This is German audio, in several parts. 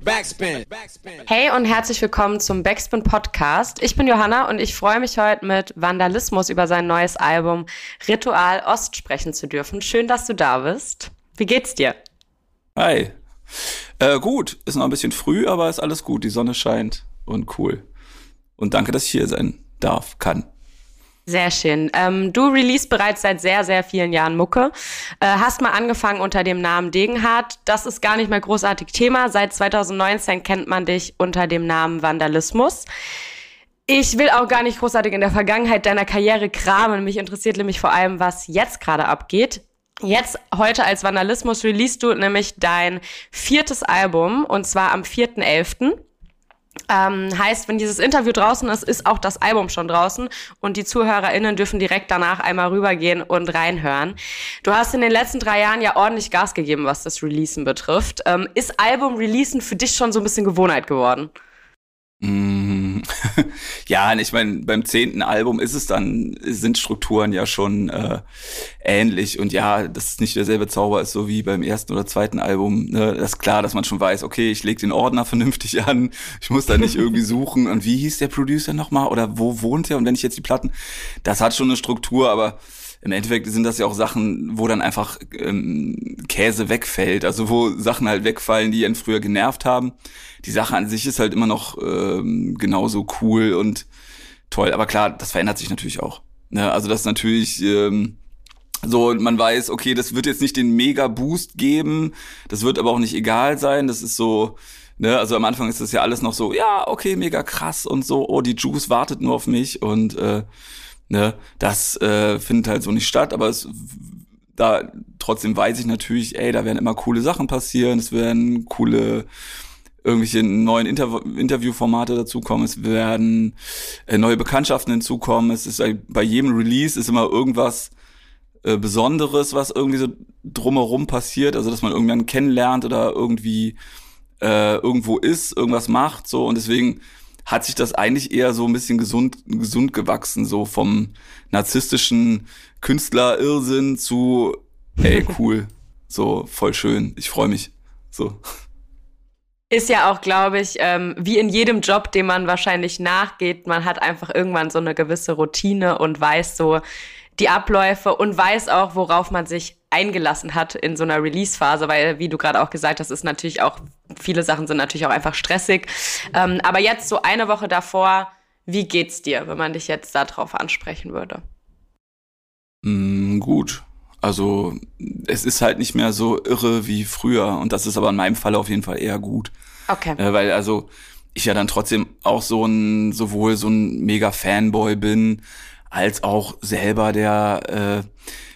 Backspin. Hey und herzlich willkommen zum Backspin Podcast. Ich bin Johanna und ich freue mich heute mit Vandalismus über sein neues Album Ritual Ost sprechen zu dürfen. Schön, dass du da bist. Wie geht's dir? Hi. Äh, gut, ist noch ein bisschen früh, aber ist alles gut. Die Sonne scheint und cool. Und danke, dass ich hier sein darf, kann. Sehr schön. Ähm, du release bereits seit sehr, sehr vielen Jahren Mucke. Äh, hast mal angefangen unter dem Namen Degenhardt. Das ist gar nicht mehr großartig Thema. Seit 2019 kennt man dich unter dem Namen Vandalismus. Ich will auch gar nicht großartig in der Vergangenheit deiner Karriere kramen. Mich interessiert nämlich vor allem, was jetzt gerade abgeht. Jetzt, heute als Vandalismus, release du nämlich dein viertes Album und zwar am 4.11. Ähm, heißt, wenn dieses Interview draußen ist, ist auch das Album schon draußen und die ZuhörerInnen dürfen direkt danach einmal rübergehen und reinhören. Du hast in den letzten drei Jahren ja ordentlich Gas gegeben, was das Releasen betrifft. Ähm, ist Album-Releasen für dich schon so ein bisschen Gewohnheit geworden? Mm. ja, ich meine, beim zehnten Album ist es dann, sind Strukturen ja schon äh, ähnlich und ja, dass es nicht derselbe Zauber ist, so wie beim ersten oder zweiten Album. Ne? Das ist klar, dass man schon weiß, okay, ich lege den Ordner vernünftig an, ich muss da nicht irgendwie suchen und wie hieß der Producer nochmal oder wo wohnt er und wenn ich jetzt die Platten, das hat schon eine Struktur, aber im Endeffekt sind das ja auch Sachen, wo dann einfach ähm, Käse wegfällt, also wo Sachen halt wegfallen, die einen früher genervt haben. Die Sache an sich ist halt immer noch ähm, genauso cool und toll. Aber klar, das verändert sich natürlich auch. Ne? Also das natürlich ähm, so, man weiß, okay, das wird jetzt nicht den Mega-Boost geben, das wird aber auch nicht egal sein. Das ist so, ne, also am Anfang ist das ja alles noch so, ja, okay, mega krass und so, oh, die Juice wartet nur auf mich und äh, Ne? Das äh, findet halt so nicht statt, aber es da trotzdem weiß ich natürlich, ey, da werden immer coole Sachen passieren, es werden coole irgendwelche neuen Interv Interviewformate dazukommen, es werden äh, neue Bekanntschaften hinzukommen, es ist bei jedem Release ist immer irgendwas äh, Besonderes, was irgendwie so drumherum passiert, also dass man irgendwann kennenlernt oder irgendwie äh, irgendwo ist, irgendwas macht, so und deswegen hat sich das eigentlich eher so ein bisschen gesund, gesund gewachsen, so vom narzisstischen Künstler-Irrsinn zu, ey, cool, so voll schön, ich freue mich, so. Ist ja auch, glaube ich, ähm, wie in jedem Job, dem man wahrscheinlich nachgeht, man hat einfach irgendwann so eine gewisse Routine und weiß so die Abläufe und weiß auch, worauf man sich eingelassen hat in so einer Release-Phase, weil, wie du gerade auch gesagt hast, ist natürlich auch, viele Sachen sind natürlich auch einfach stressig. Ähm, aber jetzt so eine Woche davor, wie geht's dir, wenn man dich jetzt darauf ansprechen würde? Mm, gut. Also es ist halt nicht mehr so irre wie früher und das ist aber in meinem Fall auf jeden Fall eher gut. Okay. Äh, weil also ich ja dann trotzdem auch so ein sowohl so ein mega Fanboy bin als auch selber der äh,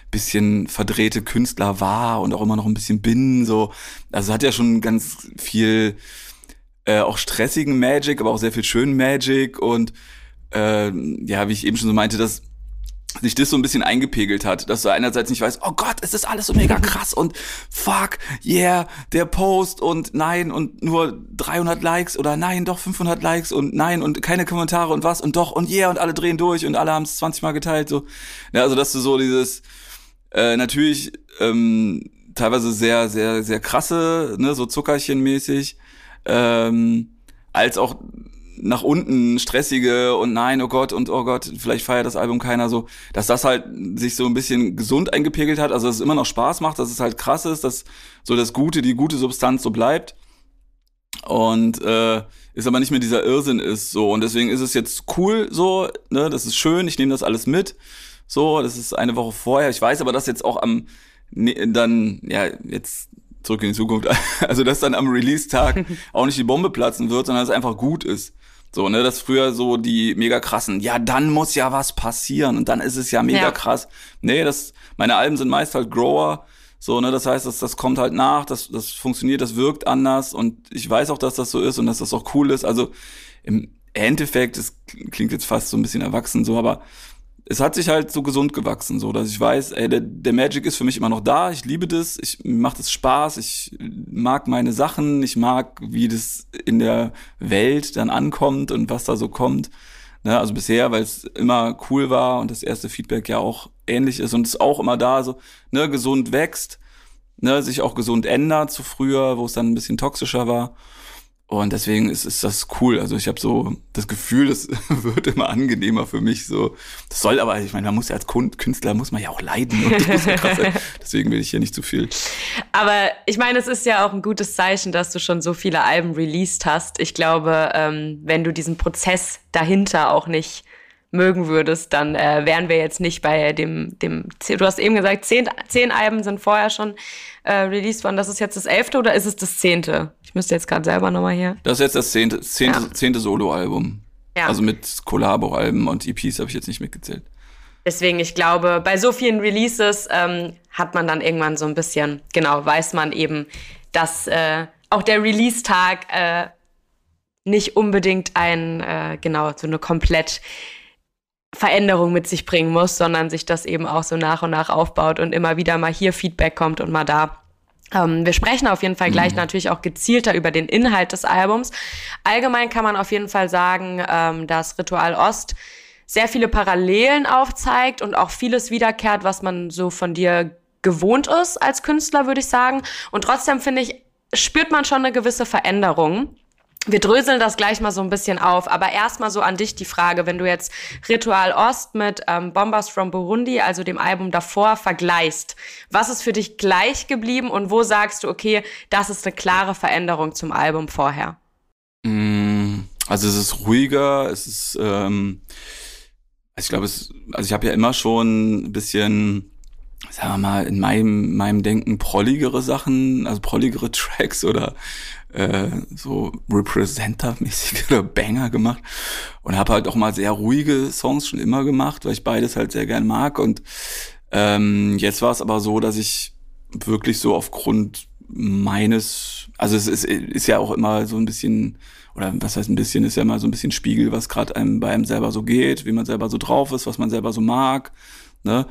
bisschen verdrehte Künstler war und auch immer noch ein bisschen bin. So, also hat ja schon ganz viel äh, auch stressigen Magic, aber auch sehr viel schönen Magic und äh, ja, wie ich eben schon so meinte, dass sich das so ein bisschen eingepegelt hat, dass du einerseits nicht weißt, oh Gott, es ist alles so mega krass und fuck, yeah, der Post und nein und nur 300 Likes oder nein, doch 500 Likes und nein und keine Kommentare und was und doch und yeah und alle drehen durch und alle haben es 20 Mal geteilt, so. Ja, also, dass du so dieses, äh, natürlich ähm, teilweise sehr, sehr, sehr krasse, ne, so Zuckerchenmäßig, ähm, als auch nach unten stressige und nein, oh Gott und oh Gott, vielleicht feiert das Album keiner so, dass das halt sich so ein bisschen gesund eingepegelt hat, also dass es immer noch Spaß macht, dass es halt krass ist, dass so das Gute, die gute Substanz so bleibt und äh, ist aber nicht mehr dieser Irrsinn ist so und deswegen ist es jetzt cool so, ne, das ist schön, ich nehme das alles mit so, das ist eine Woche vorher. Ich weiß aber, dass jetzt auch am ne, dann, ja, jetzt zurück in die Zukunft, also dass dann am Release-Tag auch nicht die Bombe platzen wird, sondern dass es einfach gut ist. So, ne, dass früher so die mega krassen, ja, dann muss ja was passieren und dann ist es ja mega ja. krass. Nee, das, meine Alben sind meist halt Grower. So, ne, das heißt, das, das kommt halt nach, das, das funktioniert, das wirkt anders und ich weiß auch, dass das so ist und dass das auch cool ist. Also im Endeffekt, es klingt jetzt fast so ein bisschen erwachsen so, aber es hat sich halt so gesund gewachsen, so dass ich weiß, ey, der, der Magic ist für mich immer noch da. Ich liebe das, ich macht es Spaß, ich mag meine Sachen, ich mag, wie das in der Welt dann ankommt und was da so kommt. Ne, also bisher, weil es immer cool war und das erste Feedback ja auch ähnlich ist und es auch immer da so, ne, gesund wächst, ne, sich auch gesund ändert zu früher, wo es dann ein bisschen toxischer war. Und deswegen ist, ist das cool. Also ich habe so das Gefühl, das wird immer angenehmer für mich. So, das soll aber, ich meine, man muss ja als Künstler muss man ja auch leiden. Und das muss ja krass sein. Deswegen will ich hier nicht zu viel. Aber ich meine, es ist ja auch ein gutes Zeichen, dass du schon so viele Alben released hast. Ich glaube, ähm, wenn du diesen Prozess dahinter auch nicht mögen würdest, dann äh, wären wir jetzt nicht bei dem, dem, du hast eben gesagt, zehn, zehn Alben sind vorher schon äh, released worden. Das ist jetzt das elfte oder ist es das zehnte? Müsste jetzt gerade selber nochmal hier. Das ist jetzt das zehnte, zehnte, ja. zehnte Soloalbum. Ja. Also mit Collabo-Alben und EPs habe ich jetzt nicht mitgezählt. Deswegen, ich glaube, bei so vielen Releases ähm, hat man dann irgendwann so ein bisschen, genau, weiß man eben, dass äh, auch der Release-Tag äh, nicht unbedingt ein, äh, genau, so eine komplett Veränderung mit sich bringen muss, sondern sich das eben auch so nach und nach aufbaut und immer wieder mal hier Feedback kommt und mal da. Ähm, wir sprechen auf jeden Fall gleich mhm. natürlich auch gezielter über den Inhalt des Albums. Allgemein kann man auf jeden Fall sagen, ähm, dass Ritual Ost sehr viele Parallelen aufzeigt und auch vieles wiederkehrt, was man so von dir gewohnt ist als Künstler, würde ich sagen. Und trotzdem finde ich, spürt man schon eine gewisse Veränderung. Wir dröseln das gleich mal so ein bisschen auf, aber erstmal so an dich die Frage, wenn du jetzt Ritual Ost mit ähm, Bombers from Burundi, also dem Album davor, vergleichst, was ist für dich gleich geblieben und wo sagst du, okay, das ist eine klare Veränderung zum Album vorher? Mm, also es ist ruhiger, es ist, ähm, ich glaube, es, also ich habe ja immer schon ein bisschen sagen wir mal, in meinem, meinem Denken prolligere Sachen, also prolligere Tracks oder äh, so Representer-mäßig oder Banger gemacht und habe halt auch mal sehr ruhige Songs schon immer gemacht, weil ich beides halt sehr gern mag und ähm, jetzt war es aber so, dass ich wirklich so aufgrund meines, also es ist, ist ja auch immer so ein bisschen oder was heißt ein bisschen, ist ja immer so ein bisschen Spiegel, was gerade einem bei einem selber so geht, wie man selber so drauf ist, was man selber so mag. Ne?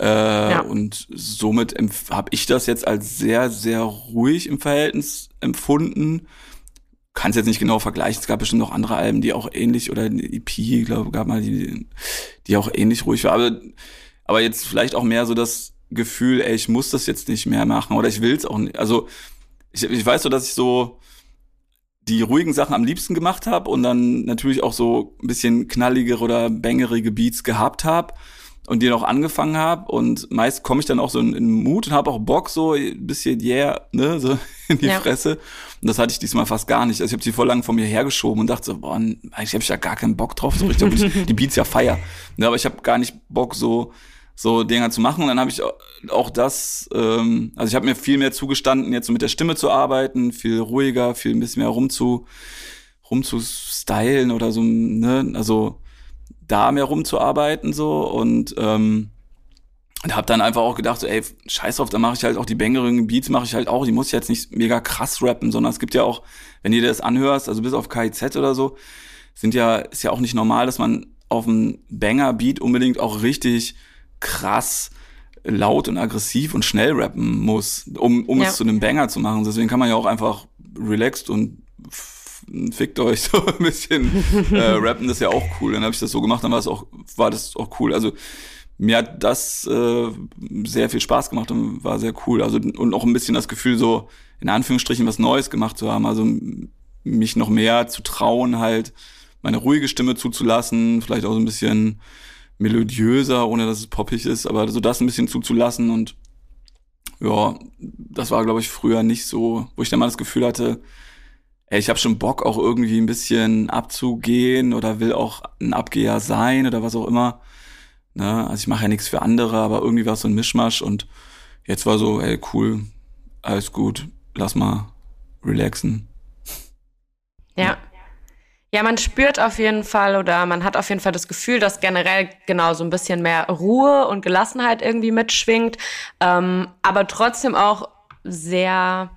Äh, ja. Und somit habe ich das jetzt als sehr, sehr ruhig im Verhältnis empfunden. Kann es jetzt nicht genau vergleichen. Es gab bestimmt noch andere Alben, die auch ähnlich, oder eine EP, glaube gab mal, die, die auch ähnlich ruhig war. Aber, aber jetzt vielleicht auch mehr so das Gefühl, ey, ich muss das jetzt nicht mehr machen oder ich will es auch nicht. Also ich, ich weiß so, dass ich so die ruhigen Sachen am liebsten gemacht habe und dann natürlich auch so ein bisschen knalligere oder bängerige Beats gehabt habe und die noch angefangen habe und meist komme ich dann auch so in, in Mut und habe auch Bock so ein bisschen yeah, ne, so in die ja. Fresse und das hatte ich diesmal fast gar nicht. Also ich habe sie voll lang von mir hergeschoben und dachte so, boah, eigentlich habe ich ja gar keinen Bock drauf, so richtig, ich die Beats ja feier. Ne, aber ich habe gar nicht Bock so so Dinger zu machen und dann habe ich auch das ähm, also ich habe mir viel mehr zugestanden jetzt so mit der Stimme zu arbeiten, viel ruhiger, viel ein bisschen mehr rumzu rumzustylen oder so, ne, also da mehr rumzuarbeiten so und ähm, und hab dann einfach auch gedacht, so, ey, scheiß drauf, da mache ich halt auch die bängerigen Beats mache ich halt auch, die muss ich jetzt nicht mega krass rappen, sondern es gibt ja auch, wenn du dir das anhörst, also bis auf KIZ oder so, sind ja, ist ja auch nicht normal, dass man auf einem Banger-Beat unbedingt auch richtig krass laut und aggressiv und schnell rappen muss, um, um ja. es zu einem Banger zu machen. Deswegen kann man ja auch einfach relaxed und fickt euch so ein bisschen äh, rappen, das ist ja auch cool. Dann habe ich das so gemacht, dann war das auch, war das auch cool. Also mir hat das äh, sehr viel Spaß gemacht und war sehr cool. Also und auch ein bisschen das Gefühl, so in Anführungsstrichen was Neues gemacht zu haben. Also mich noch mehr zu trauen, halt meine ruhige Stimme zuzulassen, vielleicht auch so ein bisschen melodiöser, ohne dass es poppig ist, aber so das ein bisschen zuzulassen und ja, das war, glaube ich, früher nicht so, wo ich dann mal das Gefühl hatte, ey, ich habe schon Bock auch irgendwie ein bisschen abzugehen oder will auch ein Abgeher sein oder was auch immer. Ne? Also ich mache ja nichts für andere, aber irgendwie war es so ein Mischmasch und jetzt war so, ey, cool, alles gut, lass mal relaxen. Ja. Ja, man spürt auf jeden Fall oder man hat auf jeden Fall das Gefühl, dass generell genau so ein bisschen mehr Ruhe und Gelassenheit irgendwie mitschwingt, ähm, aber trotzdem auch sehr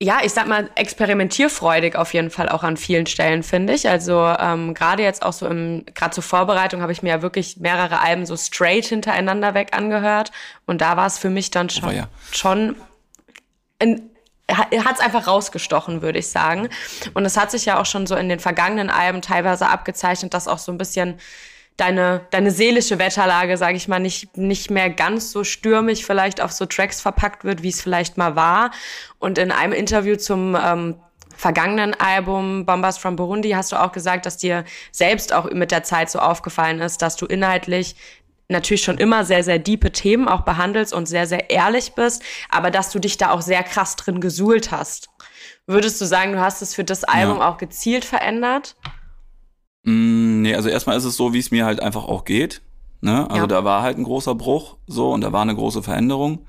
ja, ich sag mal, experimentierfreudig auf jeden Fall auch an vielen Stellen, finde ich. Also ähm, gerade jetzt auch so im, gerade zur Vorbereitung habe ich mir ja wirklich mehrere Alben so straight hintereinander weg angehört. Und da war es für mich dann schon, oh, ja. schon in, hat es einfach rausgestochen, würde ich sagen. Und es hat sich ja auch schon so in den vergangenen Alben teilweise abgezeichnet, dass auch so ein bisschen deine, deine seelische Wetterlage, sage ich mal, nicht, nicht mehr ganz so stürmig vielleicht auf so Tracks verpackt wird, wie es vielleicht mal war. Und in einem Interview zum ähm, vergangenen Album Bombers from Burundi hast du auch gesagt, dass dir selbst auch mit der Zeit so aufgefallen ist, dass du inhaltlich natürlich schon immer sehr, sehr diepe Themen auch behandelst und sehr, sehr ehrlich bist, aber dass du dich da auch sehr krass drin gesuhlt hast. Würdest du sagen, du hast es für das Album ja. auch gezielt verändert? Mm, nee, also erstmal ist es so, wie es mir halt einfach auch geht. Ne? Also ja. da war halt ein großer Bruch so und da war eine große Veränderung.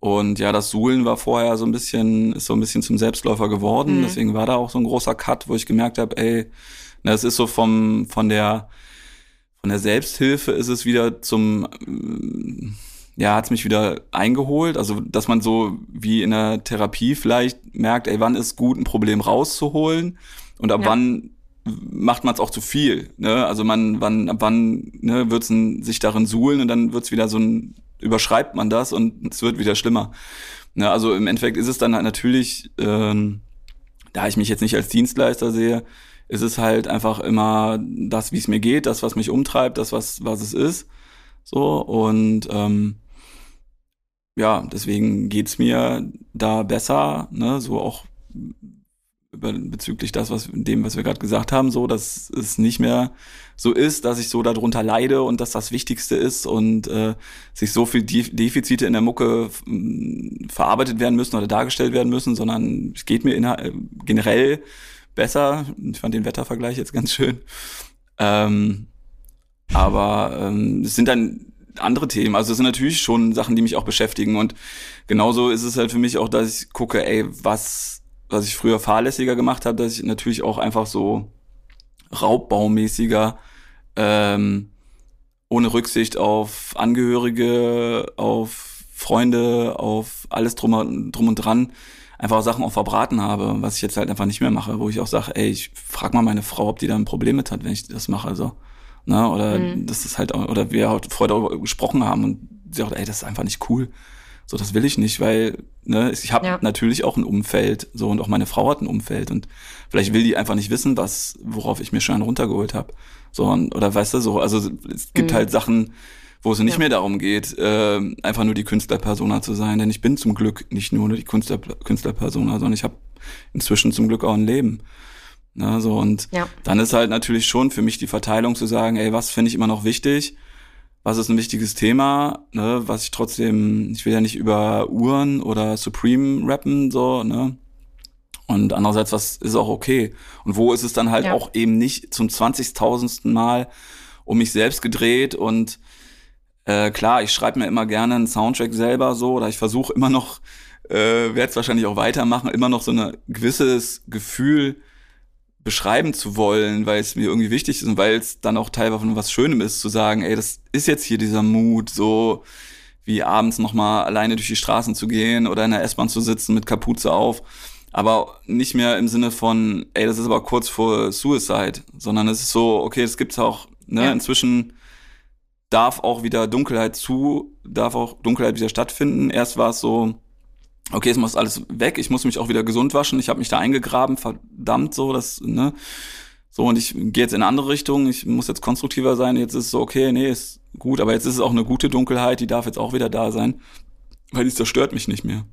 Und ja, das Suhlen war vorher so ein bisschen, ist so ein bisschen zum Selbstläufer geworden. Mhm. Deswegen war da auch so ein großer Cut, wo ich gemerkt habe, ey, das ist so vom, von der, von der Selbsthilfe ist es wieder zum, ja, hat's mich wieder eingeholt. Also, dass man so wie in der Therapie vielleicht merkt, ey, wann ist gut, ein Problem rauszuholen und ab ja. wann macht man es auch zu viel. Ne? Also man, wann, ab wann ne, wird's ein, sich darin suhlen und dann wird's wieder so ein, überschreibt man das und es wird wieder schlimmer. Ne? Also im Endeffekt ist es dann halt natürlich, ähm, da ich mich jetzt nicht als Dienstleister sehe, ist es halt einfach immer das, wie es mir geht, das, was mich umtreibt, das, was, was es ist. So, und ähm, ja, deswegen geht's mir da besser, ne, so auch bezüglich das, was dem, was wir gerade gesagt haben, so, dass es nicht mehr so ist, dass ich so darunter leide und dass das Wichtigste ist und äh, sich so viel Defizite in der Mucke verarbeitet werden müssen oder dargestellt werden müssen, sondern es geht mir äh, generell besser. Ich fand den Wettervergleich jetzt ganz schön. Ähm, aber ähm, es sind dann andere Themen. Also es sind natürlich schon Sachen, die mich auch beschäftigen. Und genauso ist es halt für mich auch, dass ich gucke, ey, was, was ich früher fahrlässiger gemacht habe, dass ich natürlich auch einfach so raubbaumäßiger, ähm, ohne Rücksicht auf Angehörige, auf Freunde, auf alles drum, drum und dran, einfach Sachen auch verbraten habe, was ich jetzt halt einfach nicht mehr mache, wo ich auch sage, ey, ich frag mal meine Frau, ob die da ein Problem mit hat, wenn ich das mache. So. Ne? Oder mhm. das ist halt, oder wir halt vorher darüber gesprochen haben und sie auch, ey, das ist einfach nicht cool. So, das will ich nicht, weil ne, ich habe ja. natürlich auch ein Umfeld, so und auch meine Frau hat ein Umfeld und vielleicht will die einfach nicht wissen, was, worauf ich mir schon runtergeholt habe. So, und, oder weißt du, so, also es gibt mhm. halt Sachen, wo es nicht ja. mehr darum geht, äh, einfach nur die Künstlerpersona zu sein. Denn ich bin zum Glück nicht nur die Künstler, Künstlerpersona, sondern ich habe inzwischen zum Glück auch ein Leben. Ne, so und ja. dann ist halt natürlich schon für mich die Verteilung zu sagen, ey, was finde ich immer noch wichtig? Was ist ein wichtiges Thema, ne, was ich trotzdem, ich will ja nicht über Uhren oder Supreme rappen, so, ne? Und andererseits, was ist auch okay? Und wo ist es dann halt ja. auch eben nicht zum zwanzigtausendsten Mal um mich selbst gedreht und äh, klar, ich schreibe mir immer gerne einen Soundtrack selber so, oder ich versuche immer noch, äh, werde es wahrscheinlich auch weitermachen, immer noch so ein gewisses Gefühl beschreiben zu wollen, weil es mir irgendwie wichtig ist und weil es dann auch teilweise was Schönem ist, zu sagen, ey, das ist jetzt hier dieser Mut, so wie abends nochmal alleine durch die Straßen zu gehen oder in der S-Bahn zu sitzen mit Kapuze auf. Aber nicht mehr im Sinne von, ey, das ist aber kurz vor Suicide, sondern es ist so, okay, es gibt's auch, ne, ja. inzwischen darf auch wieder Dunkelheit zu, darf auch Dunkelheit wieder stattfinden. Erst war es so, okay, es muss alles weg, ich muss mich auch wieder gesund waschen, ich habe mich da eingegraben, verdammt so, das, ne? So, und ich gehe jetzt in eine andere Richtung, ich muss jetzt konstruktiver sein, jetzt ist es so, okay, nee, ist gut, aber jetzt ist es auch eine gute Dunkelheit, die darf jetzt auch wieder da sein, weil die zerstört mich nicht mehr.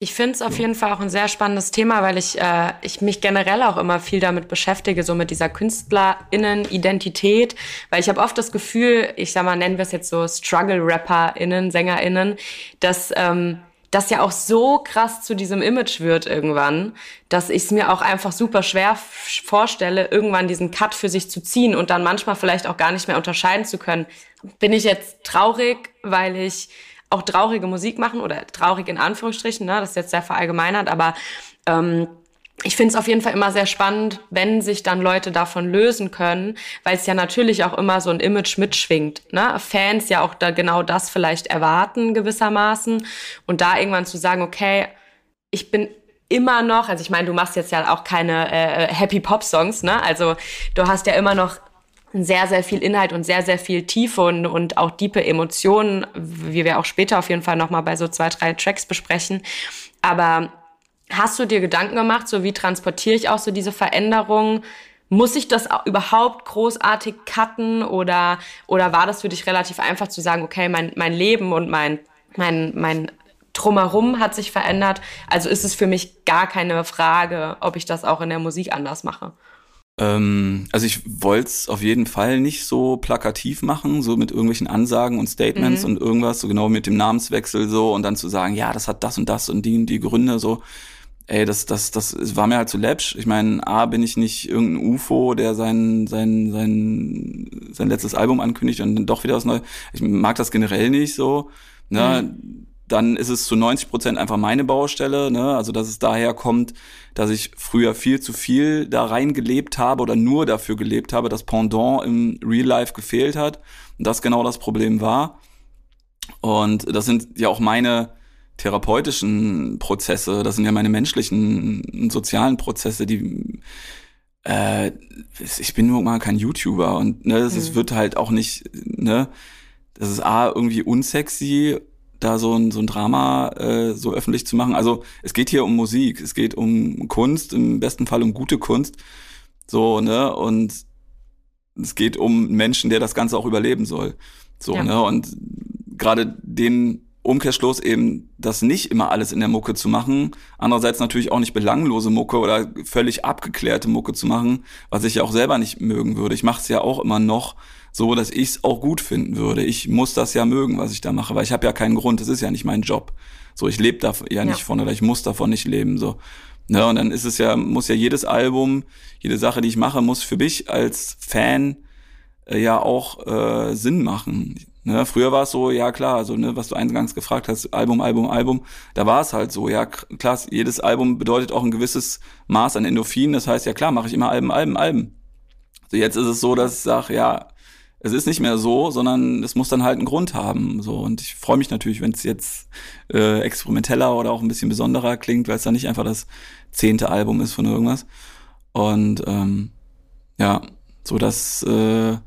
Ich finde es auf jeden Fall auch ein sehr spannendes Thema, weil ich, äh, ich mich generell auch immer viel damit beschäftige, so mit dieser KünstlerInnen-Identität, weil ich habe oft das Gefühl, ich sag mal, nennen wir es jetzt so Struggle-RapperInnen, SängerInnen, dass ähm, das ja auch so krass zu diesem Image wird irgendwann, dass ich es mir auch einfach super schwer vorstelle, irgendwann diesen Cut für sich zu ziehen und dann manchmal vielleicht auch gar nicht mehr unterscheiden zu können. Bin ich jetzt traurig, weil ich auch traurige Musik machen oder traurig in Anführungsstrichen, ne? das ist jetzt sehr verallgemeinert, aber ähm, ich finde es auf jeden Fall immer sehr spannend, wenn sich dann Leute davon lösen können, weil es ja natürlich auch immer so ein Image mitschwingt. Ne? Fans ja auch da genau das vielleicht erwarten gewissermaßen und da irgendwann zu sagen, okay, ich bin immer noch, also ich meine, du machst jetzt ja auch keine äh, Happy Pop Songs, ne? Also du hast ja immer noch sehr, sehr viel Inhalt und sehr, sehr viel Tiefe und, und auch diepe Emotionen, wie wir auch später auf jeden Fall nochmal bei so zwei, drei Tracks besprechen. Aber hast du dir Gedanken gemacht, so wie transportiere ich auch so diese Veränderungen? Muss ich das überhaupt großartig cutten oder, oder war das für dich relativ einfach zu sagen, okay, mein, mein Leben und mein, mein, mein drumherum hat sich verändert. Also ist es für mich gar keine Frage, ob ich das auch in der Musik anders mache. Ähm, also ich wollte es auf jeden Fall nicht so plakativ machen, so mit irgendwelchen Ansagen und Statements mhm. und irgendwas, so genau mit dem Namenswechsel so und dann zu sagen, ja, das hat das und das und die die Gründe so. Ey, das, das, das war mir halt zu läppsch. Ich meine, A, bin ich nicht irgendein UFO, der sein, sein, sein, sein letztes Album ankündigt und dann doch wieder was Neues. Ich mag das generell nicht so. Ne? Mhm dann ist es zu 90 Prozent einfach meine Baustelle. Ne? Also dass es daher kommt, dass ich früher viel zu viel da reingelebt habe oder nur dafür gelebt habe, dass Pendant im Real Life gefehlt hat. Und das genau das Problem war. Und das sind ja auch meine therapeutischen Prozesse, das sind ja meine menschlichen, sozialen Prozesse, die äh, ich bin nur mal kein YouTuber und ne, es mhm. wird halt auch nicht, ne, das ist A, irgendwie unsexy da so ein, so ein Drama äh, so öffentlich zu machen. Also es geht hier um Musik, es geht um Kunst, im besten Fall um gute Kunst. So, ne? Und es geht um Menschen, der das Ganze auch überleben soll. So, ja. ne? Und gerade den Umkehrschluss eben, das nicht immer alles in der Mucke zu machen. Andererseits natürlich auch nicht belanglose Mucke oder völlig abgeklärte Mucke zu machen, was ich ja auch selber nicht mögen würde. Ich mache es ja auch immer noch so, dass ich es auch gut finden würde. Ich muss das ja mögen, was ich da mache, weil ich habe ja keinen Grund. Das ist ja nicht mein Job. So, ich lebe da ja nicht ja. von oder ich muss davon nicht leben. So, ne? Und dann ist es ja, muss ja jedes Album, jede Sache, die ich mache, muss für mich als Fan äh, ja auch äh, Sinn machen. Ne, früher war es so, ja klar, also ne, was du eingangs gefragt hast, Album, Album, Album, da war es halt so, ja klar, jedes Album bedeutet auch ein gewisses Maß an Endorphin, das heißt, ja klar, mache ich immer Alben, Alben, Alben. So jetzt ist es so, dass ich sage, ja, es ist nicht mehr so, sondern es muss dann halt einen Grund haben. So und ich freue mich natürlich, wenn es jetzt äh, experimenteller oder auch ein bisschen besonderer klingt, weil es dann nicht einfach das zehnte Album ist von irgendwas. Und ähm, ja, so dass äh,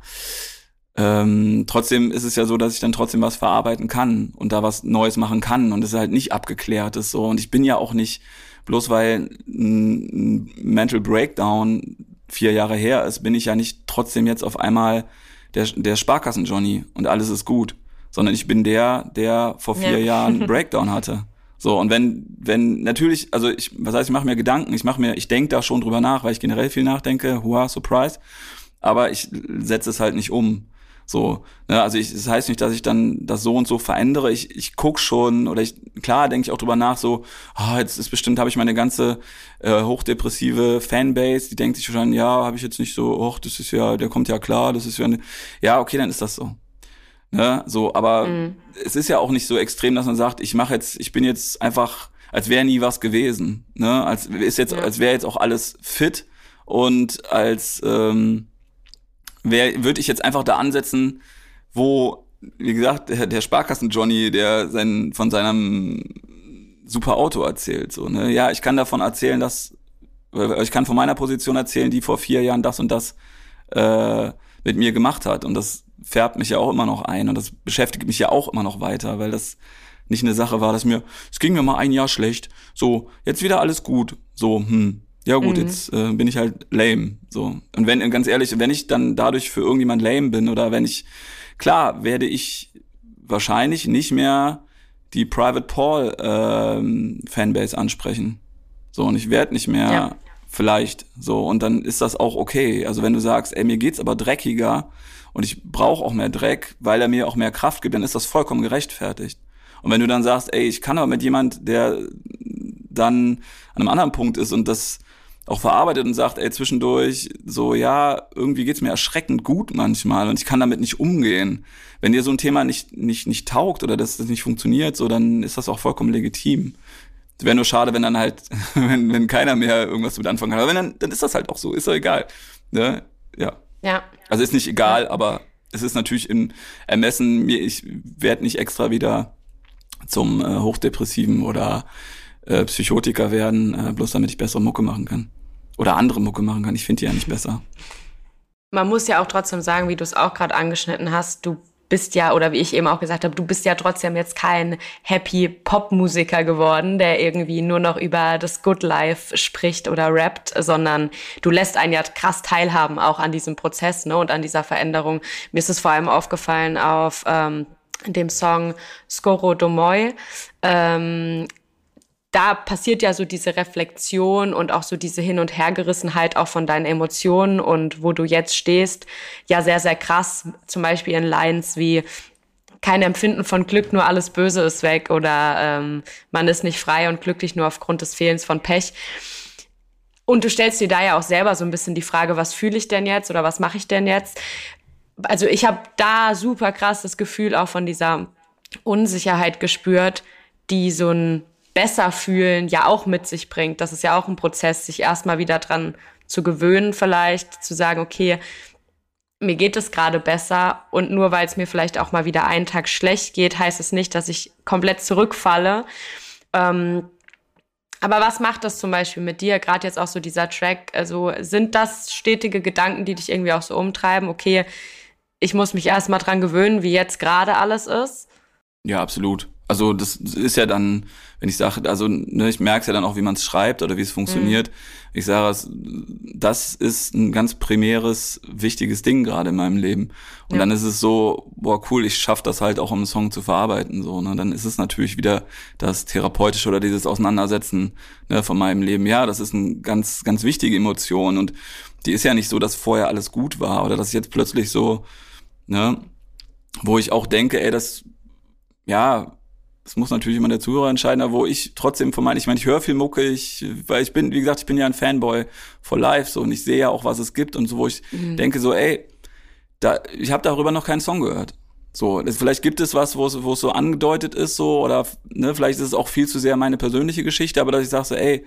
ähm, trotzdem ist es ja so, dass ich dann trotzdem was verarbeiten kann und da was Neues machen kann und es halt nicht abgeklärt ist so. Und ich bin ja auch nicht, bloß weil ein Mental Breakdown vier Jahre her ist, bin ich ja nicht trotzdem jetzt auf einmal der, der Sparkassen-Johnny und alles ist gut. Sondern ich bin der, der vor vier ja. Jahren Breakdown hatte. So, und wenn, wenn, natürlich, also ich, was heißt, ich mache mir Gedanken, ich mache mir, ich denke da schon drüber nach, weil ich generell viel nachdenke, hua, surprise, aber ich setze es halt nicht um. So, ne, also ich, das heißt nicht, dass ich dann das so und so verändere. Ich, ich guck schon oder ich klar denke ich auch drüber nach, so, ah, jetzt ist bestimmt, habe ich meine ganze äh, hochdepressive Fanbase, die denkt sich wahrscheinlich, ja, habe ich jetzt nicht so, ach, das ist ja, der kommt ja klar, das ist ja, eine, ja, okay, dann ist das so. Ne, so, aber mhm. es ist ja auch nicht so extrem, dass man sagt, ich mache jetzt, ich bin jetzt einfach, als wäre nie was gewesen. Ne, als ist jetzt, ja. als wäre jetzt auch alles fit und als ähm, würde ich jetzt einfach da ansetzen, wo, wie gesagt, der, der Sparkassen-Johnny, der sein, von seinem super Auto erzählt. So, ne? Ja, ich kann davon erzählen, dass, ich kann von meiner Position erzählen, die vor vier Jahren das und das äh, mit mir gemacht hat. Und das färbt mich ja auch immer noch ein und das beschäftigt mich ja auch immer noch weiter, weil das nicht eine Sache war, dass mir, es ging mir mal ein Jahr schlecht, so, jetzt wieder alles gut, so, hm, ja gut, mhm. jetzt äh, bin ich halt lame. So. Und wenn, ganz ehrlich, wenn ich dann dadurch für irgendjemand lame bin oder wenn ich, klar, werde ich wahrscheinlich nicht mehr die Private Paul ähm, Fanbase ansprechen. So, und ich werde nicht mehr ja. vielleicht so. Und dann ist das auch okay. Also wenn du sagst, ey, mir geht's aber dreckiger und ich brauche auch mehr Dreck, weil er mir auch mehr Kraft gibt, dann ist das vollkommen gerechtfertigt. Und wenn du dann sagst, ey, ich kann aber mit jemand, der dann an einem anderen Punkt ist und das auch verarbeitet und sagt, ey, zwischendurch so, ja, irgendwie geht's mir erschreckend gut manchmal und ich kann damit nicht umgehen. Wenn dir so ein Thema nicht, nicht, nicht taugt oder dass das nicht funktioniert, so, dann ist das auch vollkommen legitim. Wäre nur schade, wenn dann halt, wenn, wenn keiner mehr irgendwas damit anfangen kann. Aber wenn dann, dann ist das halt auch so, ist doch egal. Ne? Ja. Ja. Also ist nicht egal, aber es ist natürlich im Ermessen, mir, ich werde nicht extra wieder zum äh, Hochdepressiven oder äh, Psychotiker werden, äh, bloß damit ich bessere Mucke machen kann oder andere Mucke machen kann. Ich finde die ja nicht besser. Man muss ja auch trotzdem sagen, wie du es auch gerade angeschnitten hast, du bist ja, oder wie ich eben auch gesagt habe, du bist ja trotzdem jetzt kein happy Pop-Musiker geworden, der irgendwie nur noch über das Good Life spricht oder rappt, sondern du lässt einen ja krass teilhaben auch an diesem Prozess ne, und an dieser Veränderung. Mir ist es vor allem aufgefallen auf ähm, dem Song Skoro Domoy. Ähm, da passiert ja so diese Reflexion und auch so diese Hin- und Hergerissenheit auch von deinen Emotionen und wo du jetzt stehst, ja sehr, sehr krass. Zum Beispiel in Lines wie kein Empfinden von Glück, nur alles Böse ist weg oder ähm, man ist nicht frei und glücklich nur aufgrund des Fehlens von Pech. Und du stellst dir da ja auch selber so ein bisschen die Frage, was fühle ich denn jetzt oder was mache ich denn jetzt? Also ich habe da super krass das Gefühl auch von dieser Unsicherheit gespürt, die so ein besser fühlen ja auch mit sich bringt. Das ist ja auch ein Prozess, sich erstmal wieder dran zu gewöhnen, vielleicht zu sagen, okay, mir geht es gerade besser und nur weil es mir vielleicht auch mal wieder einen Tag schlecht geht, heißt es nicht, dass ich komplett zurückfalle. Ähm, aber was macht das zum Beispiel mit dir, gerade jetzt auch so dieser Track? Also sind das stetige Gedanken, die dich irgendwie auch so umtreiben? Okay, ich muss mich erstmal dran gewöhnen, wie jetzt gerade alles ist? Ja, absolut. Also das ist ja dann, wenn ich sage, also ne, ich merke es ja dann auch, wie man es schreibt oder wie es funktioniert. Mhm. Ich sage, das ist ein ganz primäres, wichtiges Ding gerade in meinem Leben. Und ja. dann ist es so, boah, cool, ich schaffe das halt auch, um einen Song zu verarbeiten. So, ne? Dann ist es natürlich wieder das Therapeutische oder dieses Auseinandersetzen ne, von meinem Leben. Ja, das ist eine ganz, ganz wichtige Emotion. Und die ist ja nicht so, dass vorher alles gut war oder dass jetzt plötzlich so, ne, wo ich auch denke, ey, das, ja, das muss natürlich immer der Zuhörer entscheiden, aber wo ich trotzdem von meinen, ich meine, ich höre viel Mucke, ich, weil ich bin, wie gesagt, ich bin ja ein Fanboy for life, so, und ich sehe ja auch, was es gibt und so, wo ich mhm. denke so, ey, da, ich habe darüber noch keinen Song gehört. So, das, vielleicht gibt es was, wo es, wo es so angedeutet ist, so, oder ne, vielleicht ist es auch viel zu sehr meine persönliche Geschichte, aber dass ich sage so, ey,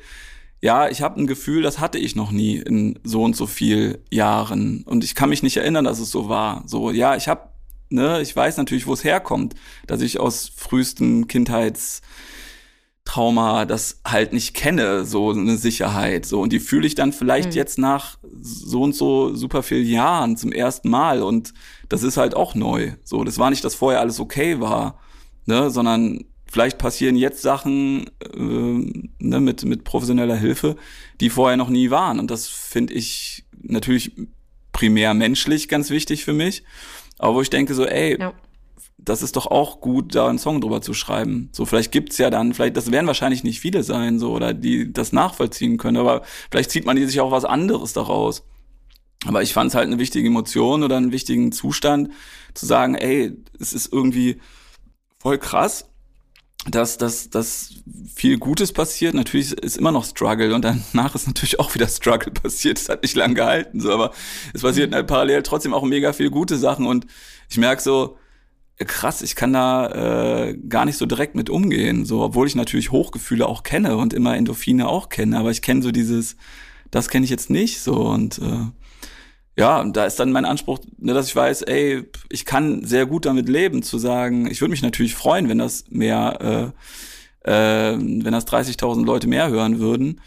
ja, ich habe ein Gefühl, das hatte ich noch nie in so und so viel Jahren und ich kann mich nicht erinnern, dass es so war. So, ja, ich habe ne, ich weiß natürlich, wo es herkommt, dass ich aus frühesten Kindheitstrauma das halt nicht kenne, so eine Sicherheit, so und die fühle ich dann vielleicht mhm. jetzt nach so und so super viel Jahren zum ersten Mal und das ist halt auch neu. So, das war nicht, dass vorher alles okay war, ne, sondern vielleicht passieren jetzt Sachen äh, ne, mit mit professioneller Hilfe, die vorher noch nie waren und das finde ich natürlich primär menschlich ganz wichtig für mich aber wo ich denke so, ey, ja. das ist doch auch gut, da einen Song drüber zu schreiben. So, vielleicht gibt's ja dann, vielleicht, das werden wahrscheinlich nicht viele sein, so, oder die das nachvollziehen können, aber vielleicht zieht man die sich auch was anderes daraus. Aber ich fand es halt eine wichtige Emotion oder einen wichtigen Zustand, zu sagen, ey, es ist irgendwie voll krass, dass, dass, dass viel Gutes passiert. Natürlich ist immer noch Struggle und danach ist natürlich auch wieder Struggle passiert. Es hat nicht lang gehalten, so, aber es passiert halt parallel trotzdem auch mega viel gute Sachen und ich merke so, krass, ich kann da äh, gar nicht so direkt mit umgehen, so, obwohl ich natürlich Hochgefühle auch kenne und immer Endorphine auch kenne, aber ich kenne so dieses, das kenne ich jetzt nicht so und äh, ja, da ist dann mein Anspruch, ne, dass ich weiß, ey, ich kann sehr gut damit leben, zu sagen, ich würde mich natürlich freuen, wenn das mehr, äh, äh, wenn das 30.000 Leute mehr hören würden.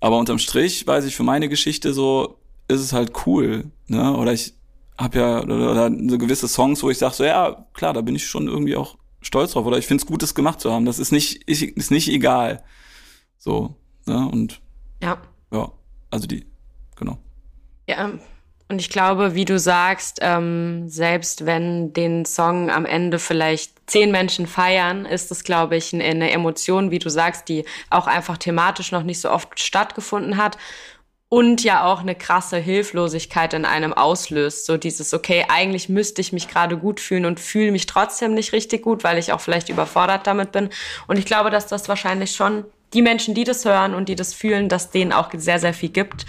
Aber unterm Strich weiß ich für meine Geschichte so, ist es halt cool, ne? Oder ich habe ja oder, oder so gewisse Songs, wo ich sage so, ja, klar, da bin ich schon irgendwie auch stolz drauf. Oder ich finde es gut, das gemacht zu haben. Das ist nicht, ist nicht egal. So, ne? Und ja. Ja, also die, genau. Ja, und ich glaube, wie du sagst, ähm, selbst wenn den Song am Ende vielleicht zehn Menschen feiern, ist es, glaube ich, eine Emotion, wie du sagst, die auch einfach thematisch noch nicht so oft stattgefunden hat und ja auch eine krasse Hilflosigkeit in einem auslöst. So dieses, okay, eigentlich müsste ich mich gerade gut fühlen und fühle mich trotzdem nicht richtig gut, weil ich auch vielleicht überfordert damit bin. Und ich glaube, dass das wahrscheinlich schon die Menschen, die das hören und die das fühlen, dass denen auch sehr, sehr viel gibt.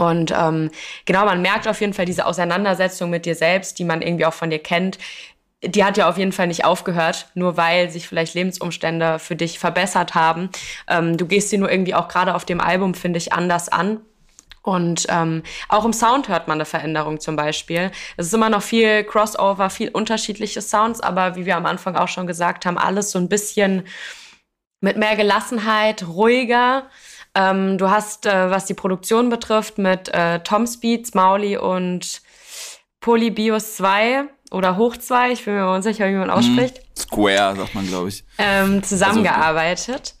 Und ähm, genau, man merkt auf jeden Fall diese Auseinandersetzung mit dir selbst, die man irgendwie auch von dir kennt. Die hat ja auf jeden Fall nicht aufgehört, nur weil sich vielleicht Lebensumstände für dich verbessert haben. Ähm, du gehst sie nur irgendwie auch gerade auf dem Album, finde ich, anders an. Und ähm, auch im Sound hört man eine Veränderung zum Beispiel. Es ist immer noch viel Crossover, viel unterschiedliche Sounds, aber wie wir am Anfang auch schon gesagt haben, alles so ein bisschen mit mehr Gelassenheit, ruhiger. Ähm, du hast, äh, was die Produktion betrifft, mit äh, Tom Speeds, Mauli und Polybios 2 oder Hoch 2, ich bin mir unsicher, wie man mhm. ausspricht. Square, sagt man, glaube ich. Ähm, zusammengearbeitet.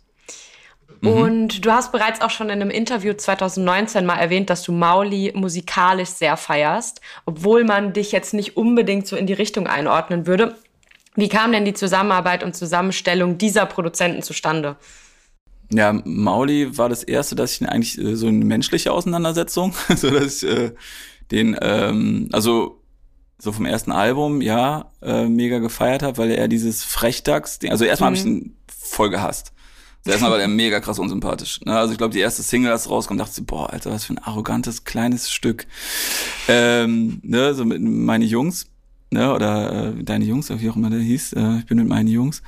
Also, und du hast bereits auch schon in einem Interview 2019 mal erwähnt, dass du Mauli musikalisch sehr feierst, obwohl man dich jetzt nicht unbedingt so in die Richtung einordnen würde. Wie kam denn die Zusammenarbeit und Zusammenstellung dieser Produzenten zustande? Ja, Mauli war das erste, dass ich eigentlich äh, so eine menschliche Auseinandersetzung, so dass ich äh, den, ähm, also so vom ersten Album, ja, äh, mega gefeiert habe, weil er dieses Frechdachs-Ding, also erstmal mhm. habe ich ihn voll gehasst. Also erstmal war der mega krass unsympathisch. Ne? Also ich glaube, die erste Single, als rauskommt, dachte ich, boah, Alter, was für ein arrogantes, kleines Stück. Ähm, ne, so mit meine Jungs ne, oder äh, deine Jungs, wie auch immer der hieß, äh, ich bin mit meinen Jungs.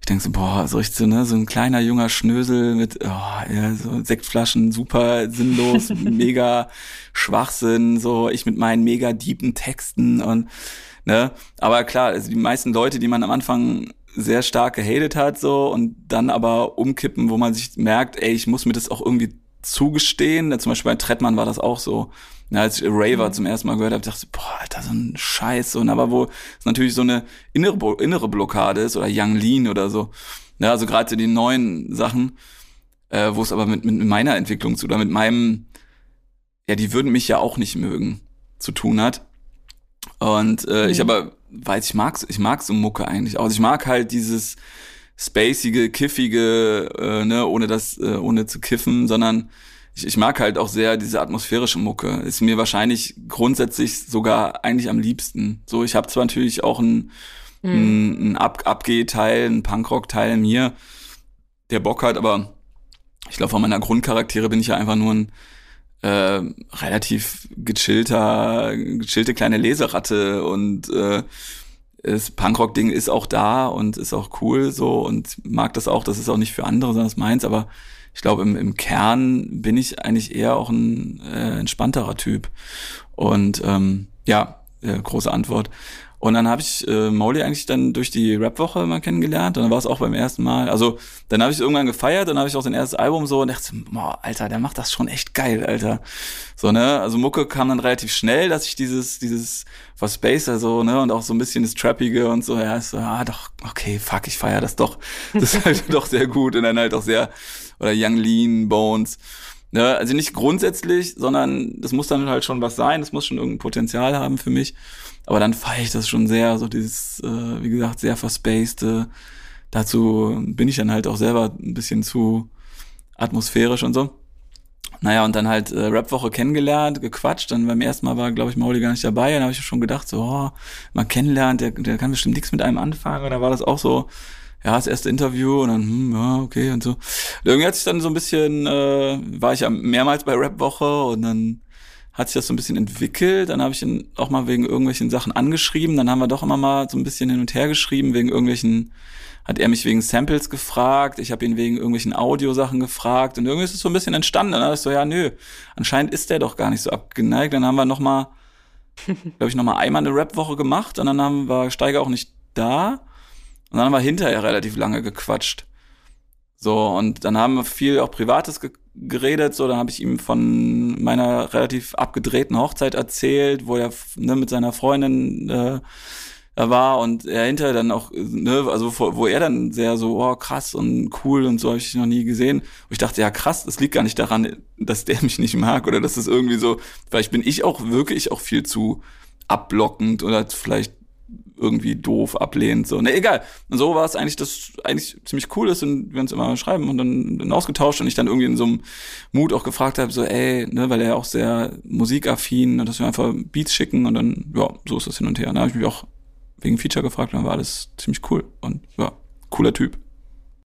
Ich denke so, boah, so richtig so, ne, so ein kleiner junger Schnösel mit oh, ja, so Sektflaschen, super sinnlos, mega Schwachsinn, so ich mit meinen mega deepen Texten und ne, aber klar, also die meisten Leute, die man am Anfang sehr stark gehatet hat, so und dann aber umkippen, wo man sich merkt, ey, ich muss mir das auch irgendwie zugestehen. Zum Beispiel bei Trettmann war das auch so. Ja, als ich Raver mhm. zum ersten Mal gehört habe, dachte ich, boah, Alter, so ein Scheiß. Und aber wo es natürlich so eine innere, innere Blockade ist oder Young Lean oder so. Ja, also gerade die neuen Sachen, äh, wo es aber mit, mit meiner Entwicklung zu oder mit meinem, ja, die würden mich ja auch nicht mögen, zu tun hat. Und äh, mhm. ich aber weiß, ich mag's, ich mag so Mucke eigentlich. Also ich mag halt dieses spacige, kiffige, äh, ne, ohne das, äh, ohne zu kiffen, sondern ich, ich mag halt auch sehr diese atmosphärische Mucke. Ist mir wahrscheinlich grundsätzlich sogar eigentlich am liebsten. So, ich habe zwar natürlich auch ein, mhm. ein, ein Ab Abgeh-Teil, ein Punkrock-Teil in mir, der Bock hat, aber ich glaube, von meiner Grundcharaktere bin ich ja einfach nur ein äh, relativ gechillter, gechillte kleine Leseratte und äh, das Punkrock-Ding ist auch da und ist auch cool so und mag das auch. Das ist auch nicht für andere, sondern das meins, aber ich glaube, im, im Kern bin ich eigentlich eher auch ein äh, entspannterer Typ. Und ähm, ja, äh, große Antwort. Und dann habe ich äh, Molly eigentlich dann durch die Rap-Woche mal kennengelernt. Und dann war es auch beim ersten Mal. Also dann habe ich irgendwann gefeiert, dann habe ich auch sein erstes Album so und dachte, boah, Alter, der macht das schon echt geil, Alter. So, ne? Also Mucke kam dann relativ schnell, dass ich dieses, dieses was Spacer so, ne, und auch so ein bisschen das Trappige und so, ja, ist so, ah, doch, okay, fuck, ich feier das doch. Das ist halt doch sehr gut. Und dann halt auch sehr oder Young Lean, Bones. Ne? Also nicht grundsätzlich, sondern das muss dann halt schon was sein, das muss schon irgendein Potenzial haben für mich. Aber dann feiere ich das schon sehr, so dieses, äh, wie gesagt, sehr verspacede. Dazu bin ich dann halt auch selber ein bisschen zu atmosphärisch und so. Naja, und dann halt äh, Rapwoche kennengelernt, gequatscht. Dann beim ersten Mal war, glaube ich, Mauli gar nicht dabei. Dann habe ich schon gedacht, so, oh, mal kennenlernt, der, der kann bestimmt nichts mit einem anfangen. Und da war das auch so, ja, das erste Interview und dann, hm, ja, okay und so. Und irgendwie hat sich dann so ein bisschen, äh, war ich ja mehrmals bei Rap-Woche und dann hat sich das so ein bisschen entwickelt. Dann habe ich ihn auch mal wegen irgendwelchen Sachen angeschrieben. Dann haben wir doch immer mal so ein bisschen hin und her geschrieben, wegen irgendwelchen, hat er mich wegen Samples gefragt, ich habe ihn wegen irgendwelchen Audiosachen gefragt und irgendwie ist es so ein bisschen entstanden. Dann habe ich so, ja, nö, anscheinend ist der doch gar nicht so abgeneigt. Dann haben wir noch mal, glaube ich, noch mal einmal eine Rap-Woche gemacht und dann haben, war Steiger auch nicht da. Und dann haben wir hinterher relativ lange gequatscht. So, und dann haben wir viel auch Privates ge geredet. So, dann habe ich ihm von meiner relativ abgedrehten Hochzeit erzählt, wo er ne, mit seiner Freundin äh, war und er hinterher dann auch, ne, also wo er dann sehr so, oh krass und cool und so habe ich noch nie gesehen. Und ich dachte, ja krass, das liegt gar nicht daran, dass der mich nicht mag oder dass es irgendwie so, vielleicht bin ich auch wirklich auch viel zu abblockend oder vielleicht irgendwie doof ablehnt. So, ne, egal. Und so war es eigentlich, das eigentlich ziemlich cool ist und wir uns immer schreiben und dann, dann ausgetauscht und ich dann irgendwie in so einem Mut auch gefragt habe, so, ey, ne, weil er auch sehr musikaffin und dass wir einfach Beats schicken und dann, ja, so ist das hin und her. Da habe ich mich auch wegen Feature gefragt und dann war alles ziemlich cool und ja, cooler Typ.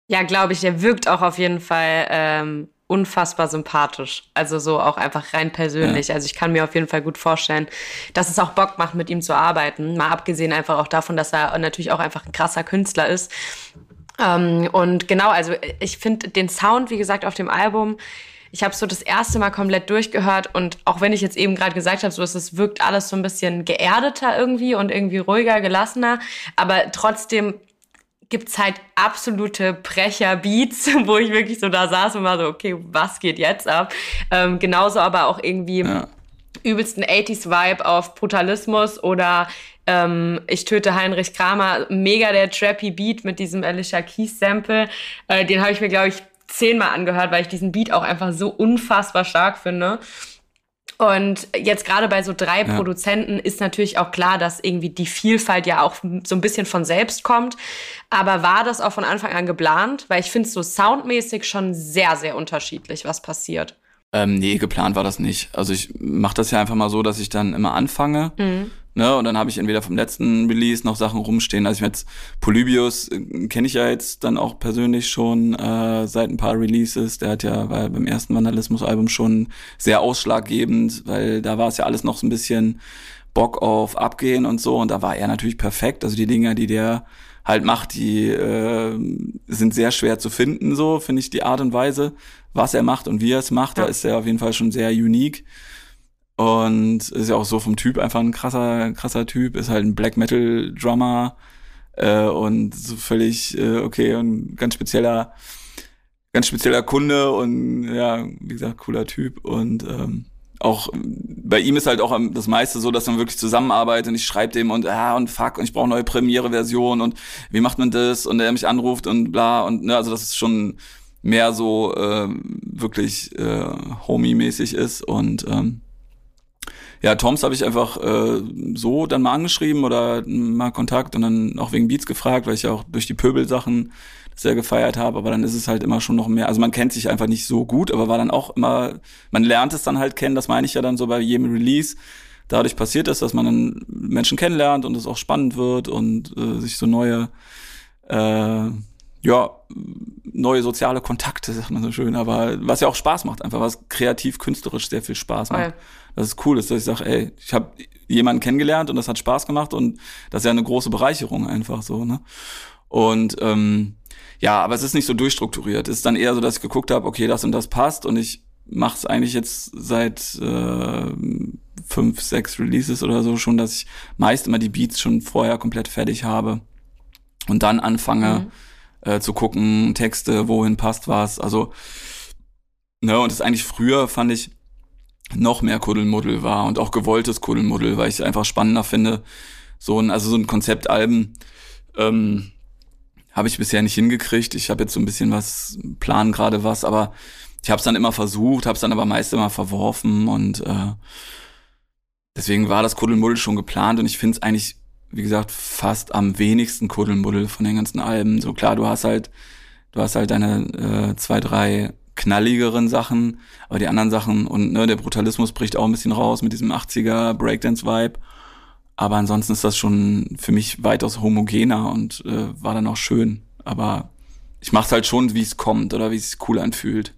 Ja, glaube ich, er wirkt auch auf jeden Fall ähm, unfassbar sympathisch. Also so auch einfach rein persönlich. Ja. Also ich kann mir auf jeden Fall gut vorstellen, dass es auch Bock macht, mit ihm zu arbeiten. Mal abgesehen einfach auch davon, dass er natürlich auch einfach ein krasser Künstler ist. Ähm, und genau, also ich finde den Sound, wie gesagt, auf dem Album, ich habe so das erste Mal komplett durchgehört und auch wenn ich jetzt eben gerade gesagt habe, so es wirkt alles so ein bisschen geerdeter irgendwie und irgendwie ruhiger, gelassener, aber trotzdem gibt's halt absolute Brecher-Beats, wo ich wirklich so da saß und war so, okay, was geht jetzt ab? Ähm, genauso aber auch irgendwie ja. übelsten 80s-Vibe auf Brutalismus oder ähm, Ich töte Heinrich Kramer. Mega der trappy Beat mit diesem Alicia Keys-Sample. Äh, den habe ich mir, glaube ich, zehnmal angehört, weil ich diesen Beat auch einfach so unfassbar stark finde. Und jetzt gerade bei so drei ja. Produzenten ist natürlich auch klar, dass irgendwie die Vielfalt ja auch so ein bisschen von selbst kommt. Aber war das auch von Anfang an geplant? Weil ich finde es so soundmäßig schon sehr, sehr unterschiedlich, was passiert. Ähm, nee, geplant war das nicht. Also ich mache das ja einfach mal so, dass ich dann immer anfange. Mhm. Ne, und dann habe ich entweder vom letzten Release noch Sachen rumstehen. Also ich jetzt Polybius äh, kenne ich ja jetzt dann auch persönlich schon äh, seit ein paar Releases. Der hat ja war beim ersten Vandalismus-Album schon sehr ausschlaggebend, weil da war es ja alles noch so ein bisschen Bock auf Abgehen und so. Und da war er natürlich perfekt. Also die Dinger, die der halt macht, die äh, sind sehr schwer zu finden, so finde ich die Art und Weise was er macht und wie er es macht. Ja. Da ist er auf jeden Fall schon sehr unique. Und ist ja auch so vom Typ einfach ein krasser, krasser Typ, ist halt ein Black Metal Drummer äh, und so völlig äh, okay und ganz spezieller, ganz spezieller Kunde und ja, wie gesagt, cooler Typ. Und ähm, auch bei ihm ist halt auch das meiste so, dass man wirklich zusammenarbeitet und ich schreibe dem und ah und fuck und ich brauche neue Premiere-Version und wie macht man das und er mich anruft und bla und ne, also das ist schon mehr so äh, wirklich äh, homie-mäßig ist. Und ähm, ja, Toms habe ich einfach äh, so dann mal angeschrieben oder mal Kontakt und dann auch wegen Beats gefragt, weil ich ja auch durch die Pöbel-Sachen sehr gefeiert habe, aber dann ist es halt immer schon noch mehr, also man kennt sich einfach nicht so gut, aber war dann auch immer, man lernt es dann halt kennen, das meine ich ja dann so bei jedem Release. Dadurch passiert es, dass man dann Menschen kennenlernt und es auch spannend wird und äh, sich so neue äh, ja, neue soziale Kontakte, sagt man so schön, aber was ja auch Spaß macht, einfach was kreativ, künstlerisch sehr viel Spaß macht. Oh Das ist cool, dass ich sage, ey, ich habe jemanden kennengelernt und das hat Spaß gemacht und das ist ja eine große Bereicherung einfach so, ne? Und ähm, ja, aber es ist nicht so durchstrukturiert. Es ist dann eher so, dass ich geguckt habe, okay, das und das passt und ich mache es eigentlich jetzt seit äh, fünf, sechs Releases oder so schon, dass ich meist immer die Beats schon vorher komplett fertig habe und dann anfange. Mhm äh, zu gucken, Texte, wohin passt was. Also, ne, und das eigentlich früher fand ich noch mehr Kuddelmuddel war und auch gewolltes Kuddelmuddel, weil ich es einfach spannender finde. So ein, also so ein Konzeptalben ähm, habe ich bisher nicht hingekriegt. Ich habe jetzt so ein bisschen was, plan gerade was, aber ich habe es dann immer versucht, habe es dann aber meist immer verworfen und äh, deswegen war das Kuddelmuddel schon geplant und ich finde es eigentlich wie gesagt, fast am wenigsten Kuddelmuddel von den ganzen Alben. So klar, du hast halt, du hast halt deine äh, zwei, drei knalligeren Sachen, aber die anderen Sachen und ne, der Brutalismus bricht auch ein bisschen raus mit diesem 80er Breakdance-Vibe. Aber ansonsten ist das schon für mich weitaus homogener und äh, war dann auch schön. Aber ich mach's halt schon, wie es kommt oder wie es cool anfühlt.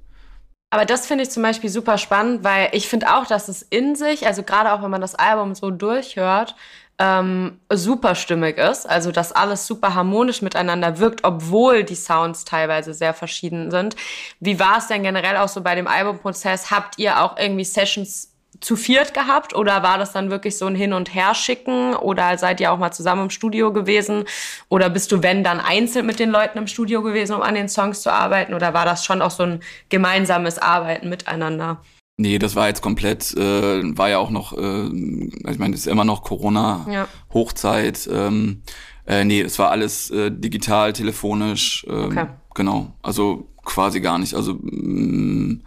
Aber das finde ich zum Beispiel super spannend, weil ich finde auch, dass es in sich, also gerade auch wenn man das Album so durchhört, ähm, super stimmig ist, also dass alles super harmonisch miteinander wirkt, obwohl die Sounds teilweise sehr verschieden sind. Wie war es denn generell auch so bei dem Albumprozess? Habt ihr auch irgendwie Sessions zu viert gehabt oder war das dann wirklich so ein Hin- und Herschicken oder seid ihr auch mal zusammen im Studio gewesen oder bist du, wenn, dann einzeln mit den Leuten im Studio gewesen, um an den Songs zu arbeiten oder war das schon auch so ein gemeinsames Arbeiten miteinander? Nee, das war jetzt komplett, äh, war ja auch noch, äh, ich meine, es ist immer noch Corona-Hochzeit. Ja. Ähm, äh, nee, es war alles äh, digital, telefonisch. Ähm, okay. Genau, also quasi gar nicht. Also mh,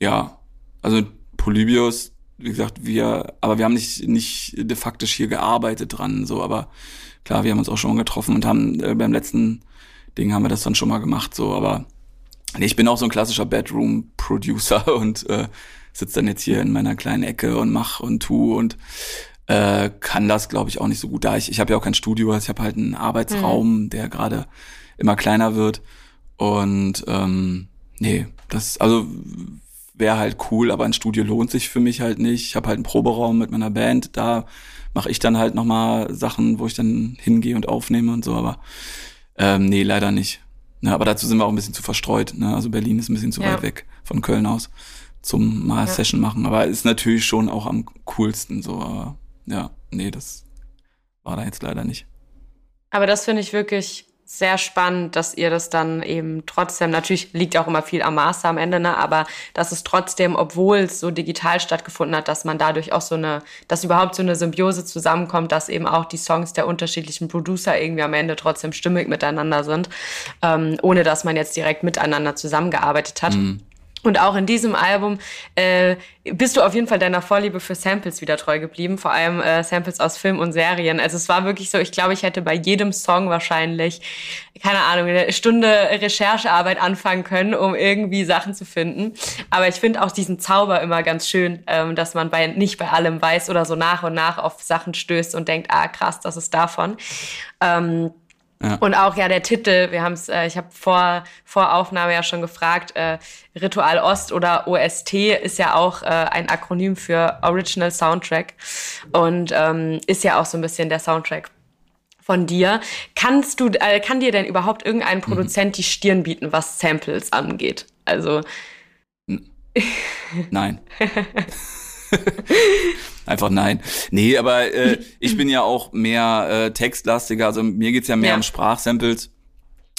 ja, also Polybius, wie gesagt, wir, aber wir haben nicht nicht de facto hier gearbeitet dran, so, aber klar, wir haben uns auch schon getroffen und haben äh, beim letzten Ding haben wir das dann schon mal gemacht, so, aber Nee, ich bin auch so ein klassischer Bedroom-Producer und äh, sitze dann jetzt hier in meiner kleinen Ecke und mach und tu und äh, kann das, glaube ich, auch nicht so gut. Da ich, ich habe ja auch kein Studio, also ich habe halt einen Arbeitsraum, mhm. der gerade immer kleiner wird. Und ähm, nee, das, also wäre halt cool, aber ein Studio lohnt sich für mich halt nicht. Ich habe halt einen Proberaum mit meiner Band, da mache ich dann halt nochmal Sachen, wo ich dann hingehe und aufnehme und so, aber ähm, nee, leider nicht. Ne, aber dazu sind wir auch ein bisschen zu verstreut. Ne? Also Berlin ist ein bisschen zu ja. weit weg von Köln aus zum mal ja. Session machen. Aber ist natürlich schon auch am coolsten so. Aber ja, nee, das war da jetzt leider nicht. Aber das finde ich wirklich sehr spannend, dass ihr das dann eben trotzdem, natürlich liegt auch immer viel am Master am Ende, ne, aber dass es trotzdem, obwohl es so digital stattgefunden hat, dass man dadurch auch so eine, dass überhaupt so eine Symbiose zusammenkommt, dass eben auch die Songs der unterschiedlichen Producer irgendwie am Ende trotzdem stimmig miteinander sind, ähm, ohne dass man jetzt direkt miteinander zusammengearbeitet hat. Mhm. Und auch in diesem Album äh, bist du auf jeden Fall deiner Vorliebe für Samples wieder treu geblieben, vor allem äh, Samples aus Film und Serien. Also es war wirklich so, ich glaube, ich hätte bei jedem Song wahrscheinlich, keine Ahnung, eine Stunde Recherchearbeit anfangen können, um irgendwie Sachen zu finden. Aber ich finde auch diesen Zauber immer ganz schön, ähm, dass man bei nicht bei allem weiß oder so nach und nach auf Sachen stößt und denkt, ah krass, das ist davon. Ähm, ja. Und auch ja der Titel, wir haben es, äh, ich habe vor, vor Aufnahme ja schon gefragt, äh, Ritual Ost oder OST ist ja auch äh, ein Akronym für Original Soundtrack und ähm, ist ja auch so ein bisschen der Soundtrack von dir. Kannst du, äh, kann dir denn überhaupt irgendein Produzent mhm. die Stirn bieten, was Samples angeht? Also Nein. Einfach nein. Nee, aber äh, ich bin ja auch mehr äh, textlastiger, also mir geht's ja mehr ja. um Sprachsamples.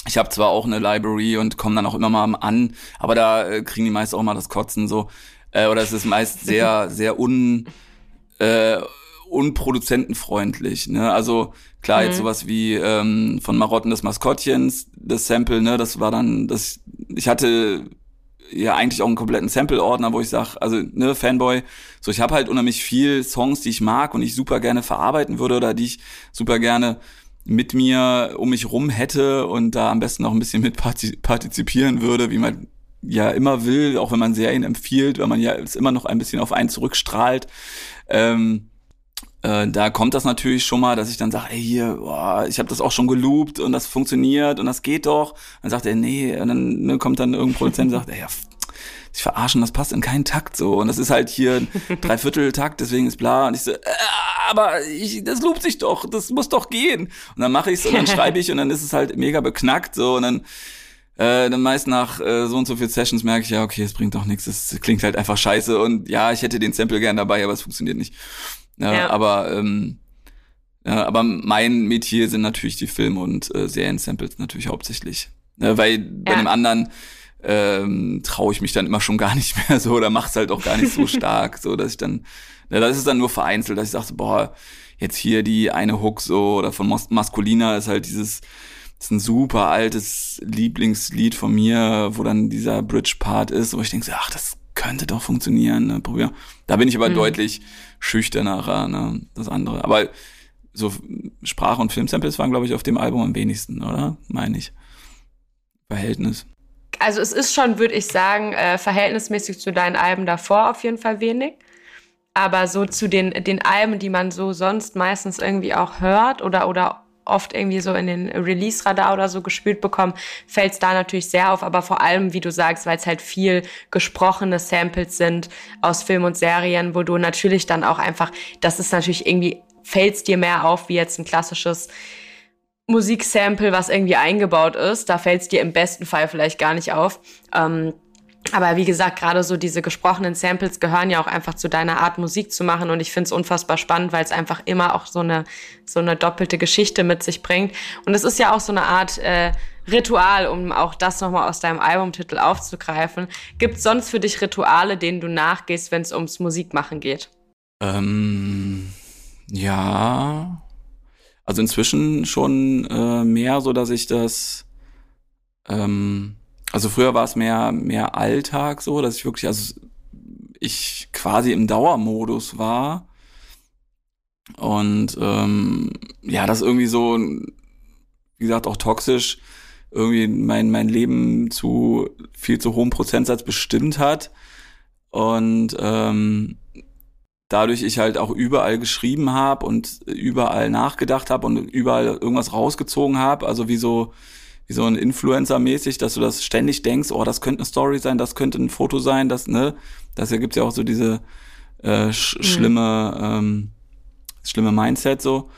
Ich habe zwar auch eine Library und komme dann auch immer mal an, aber da äh, kriegen die meist auch mal das Kotzen so. Äh, oder es ist meist sehr, sehr un, äh, unproduzentenfreundlich. Ne? Also klar, mhm. jetzt sowas wie ähm, von Marotten des Maskottchens, das Sample, ne, das war dann, das, ich hatte ja eigentlich auch einen kompletten Sample-Ordner, wo ich sage, also ne, Fanboy, so ich habe halt unheimlich viel Songs, die ich mag und ich super gerne verarbeiten würde oder die ich super gerne mit mir um mich rum hätte und da am besten auch ein bisschen mit partizipieren würde, wie man ja immer will, auch wenn man Serien empfiehlt, weil man ja immer noch ein bisschen auf einen zurückstrahlt. Ähm, äh, da kommt das natürlich schon mal, dass ich dann sage, ey hier, boah, ich habe das auch schon geloopt und das funktioniert und das geht doch. Dann sagt er, nee, und dann ne, kommt dann irgendein Produzent und sagt, ey, ja, sich verarschen, das passt in keinen Takt so. Und das ist halt hier ein Dreiviertel-Takt, deswegen ist bla. Und ich so, äh, aber ich, das loopt sich doch, das muss doch gehen. Und dann mache ich's und dann schreibe ich und dann ist es halt mega beknackt so und dann äh, dann meist nach äh, so und so viel Sessions merke ich ja, okay, es bringt doch nichts, es klingt halt einfach scheiße und ja, ich hätte den Sample gern dabei, aber es funktioniert nicht. Ja, ja. Aber ähm, ja, aber mein Metier sind natürlich die Film- und äh, Serien-Samples natürlich hauptsächlich. Ja, weil bei dem anderen ähm, traue ich mich dann immer schon gar nicht mehr so oder mach's halt auch gar nicht so stark, so dass ich dann, ja, das ist dann nur vereinzelt, dass ich sage, boah, jetzt hier die eine Hook so oder von Mas Maskulina ist halt dieses, das ist ein super altes Lieblingslied von mir, wo dann dieser Bridge-Part ist, wo ich denke, so, ach, das könnte doch funktionieren, ne, probier. Da bin ich aber mhm. deutlich schüchternerer, ne, das andere. Aber so Sprach- und Filmsamples waren, glaube ich, auf dem Album am wenigsten, oder? Meine ich. Verhältnis. Also es ist schon, würde ich sagen, äh, verhältnismäßig zu deinen Alben davor auf jeden Fall wenig. Aber so zu den, den Alben, die man so sonst meistens irgendwie auch hört oder, oder oft irgendwie so in den Release-Radar oder so gespielt bekommen, fällt es da natürlich sehr auf. Aber vor allem, wie du sagst, weil es halt viel gesprochene Samples sind aus Film und Serien, wo du natürlich dann auch einfach, das ist natürlich irgendwie, fällt es dir mehr auf, wie jetzt ein klassisches Musiksample, was irgendwie eingebaut ist. Da fällt es dir im besten Fall vielleicht gar nicht auf. Ähm, aber wie gesagt, gerade so diese gesprochenen Samples gehören ja auch einfach zu deiner Art Musik zu machen und ich finde es unfassbar spannend, weil es einfach immer auch so eine so eine doppelte Geschichte mit sich bringt und es ist ja auch so eine Art äh, Ritual, um auch das nochmal aus deinem Albumtitel aufzugreifen. Gibt es sonst für dich Rituale, denen du nachgehst, wenn es ums Musikmachen geht? Ähm, ja, also inzwischen schon äh, mehr, so dass ich das ähm, also früher war es mehr, mehr Alltag so, dass ich wirklich, also ich quasi im Dauermodus war. Und ähm, ja, das irgendwie so, wie gesagt, auch toxisch irgendwie mein, mein Leben zu viel zu hohem Prozentsatz bestimmt hat. Und ähm, dadurch ich halt auch überall geschrieben habe und überall nachgedacht habe und überall irgendwas rausgezogen habe. Also wie so wie so ein Influencer-mäßig, dass du das ständig denkst, oh, das könnte eine Story sein, das könnte ein Foto sein, das, ne? Das ergibt ja auch so diese äh, sch mhm. schlimme, ähm, schlimme Mindset so.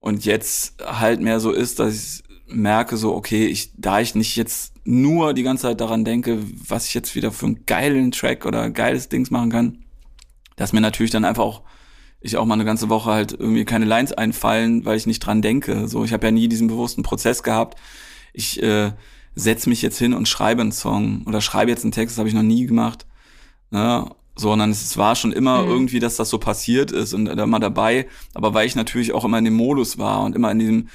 Und jetzt halt mehr so ist, dass ich merke so, okay, ich, da ich nicht jetzt nur die ganze Zeit daran denke, was ich jetzt wieder für einen geilen Track oder geiles Dings machen kann, dass mir natürlich dann einfach auch ich auch mal eine ganze Woche halt irgendwie keine Lines einfallen, weil ich nicht dran denke. So, ich habe ja nie diesen bewussten Prozess gehabt, ich äh, setze mich jetzt hin und schreibe einen Song oder schreibe jetzt einen Text, das habe ich noch nie gemacht. Ne? Sondern es war schon immer mhm. irgendwie, dass das so passiert ist und immer dabei. Aber weil ich natürlich auch immer in dem Modus war und immer in diesem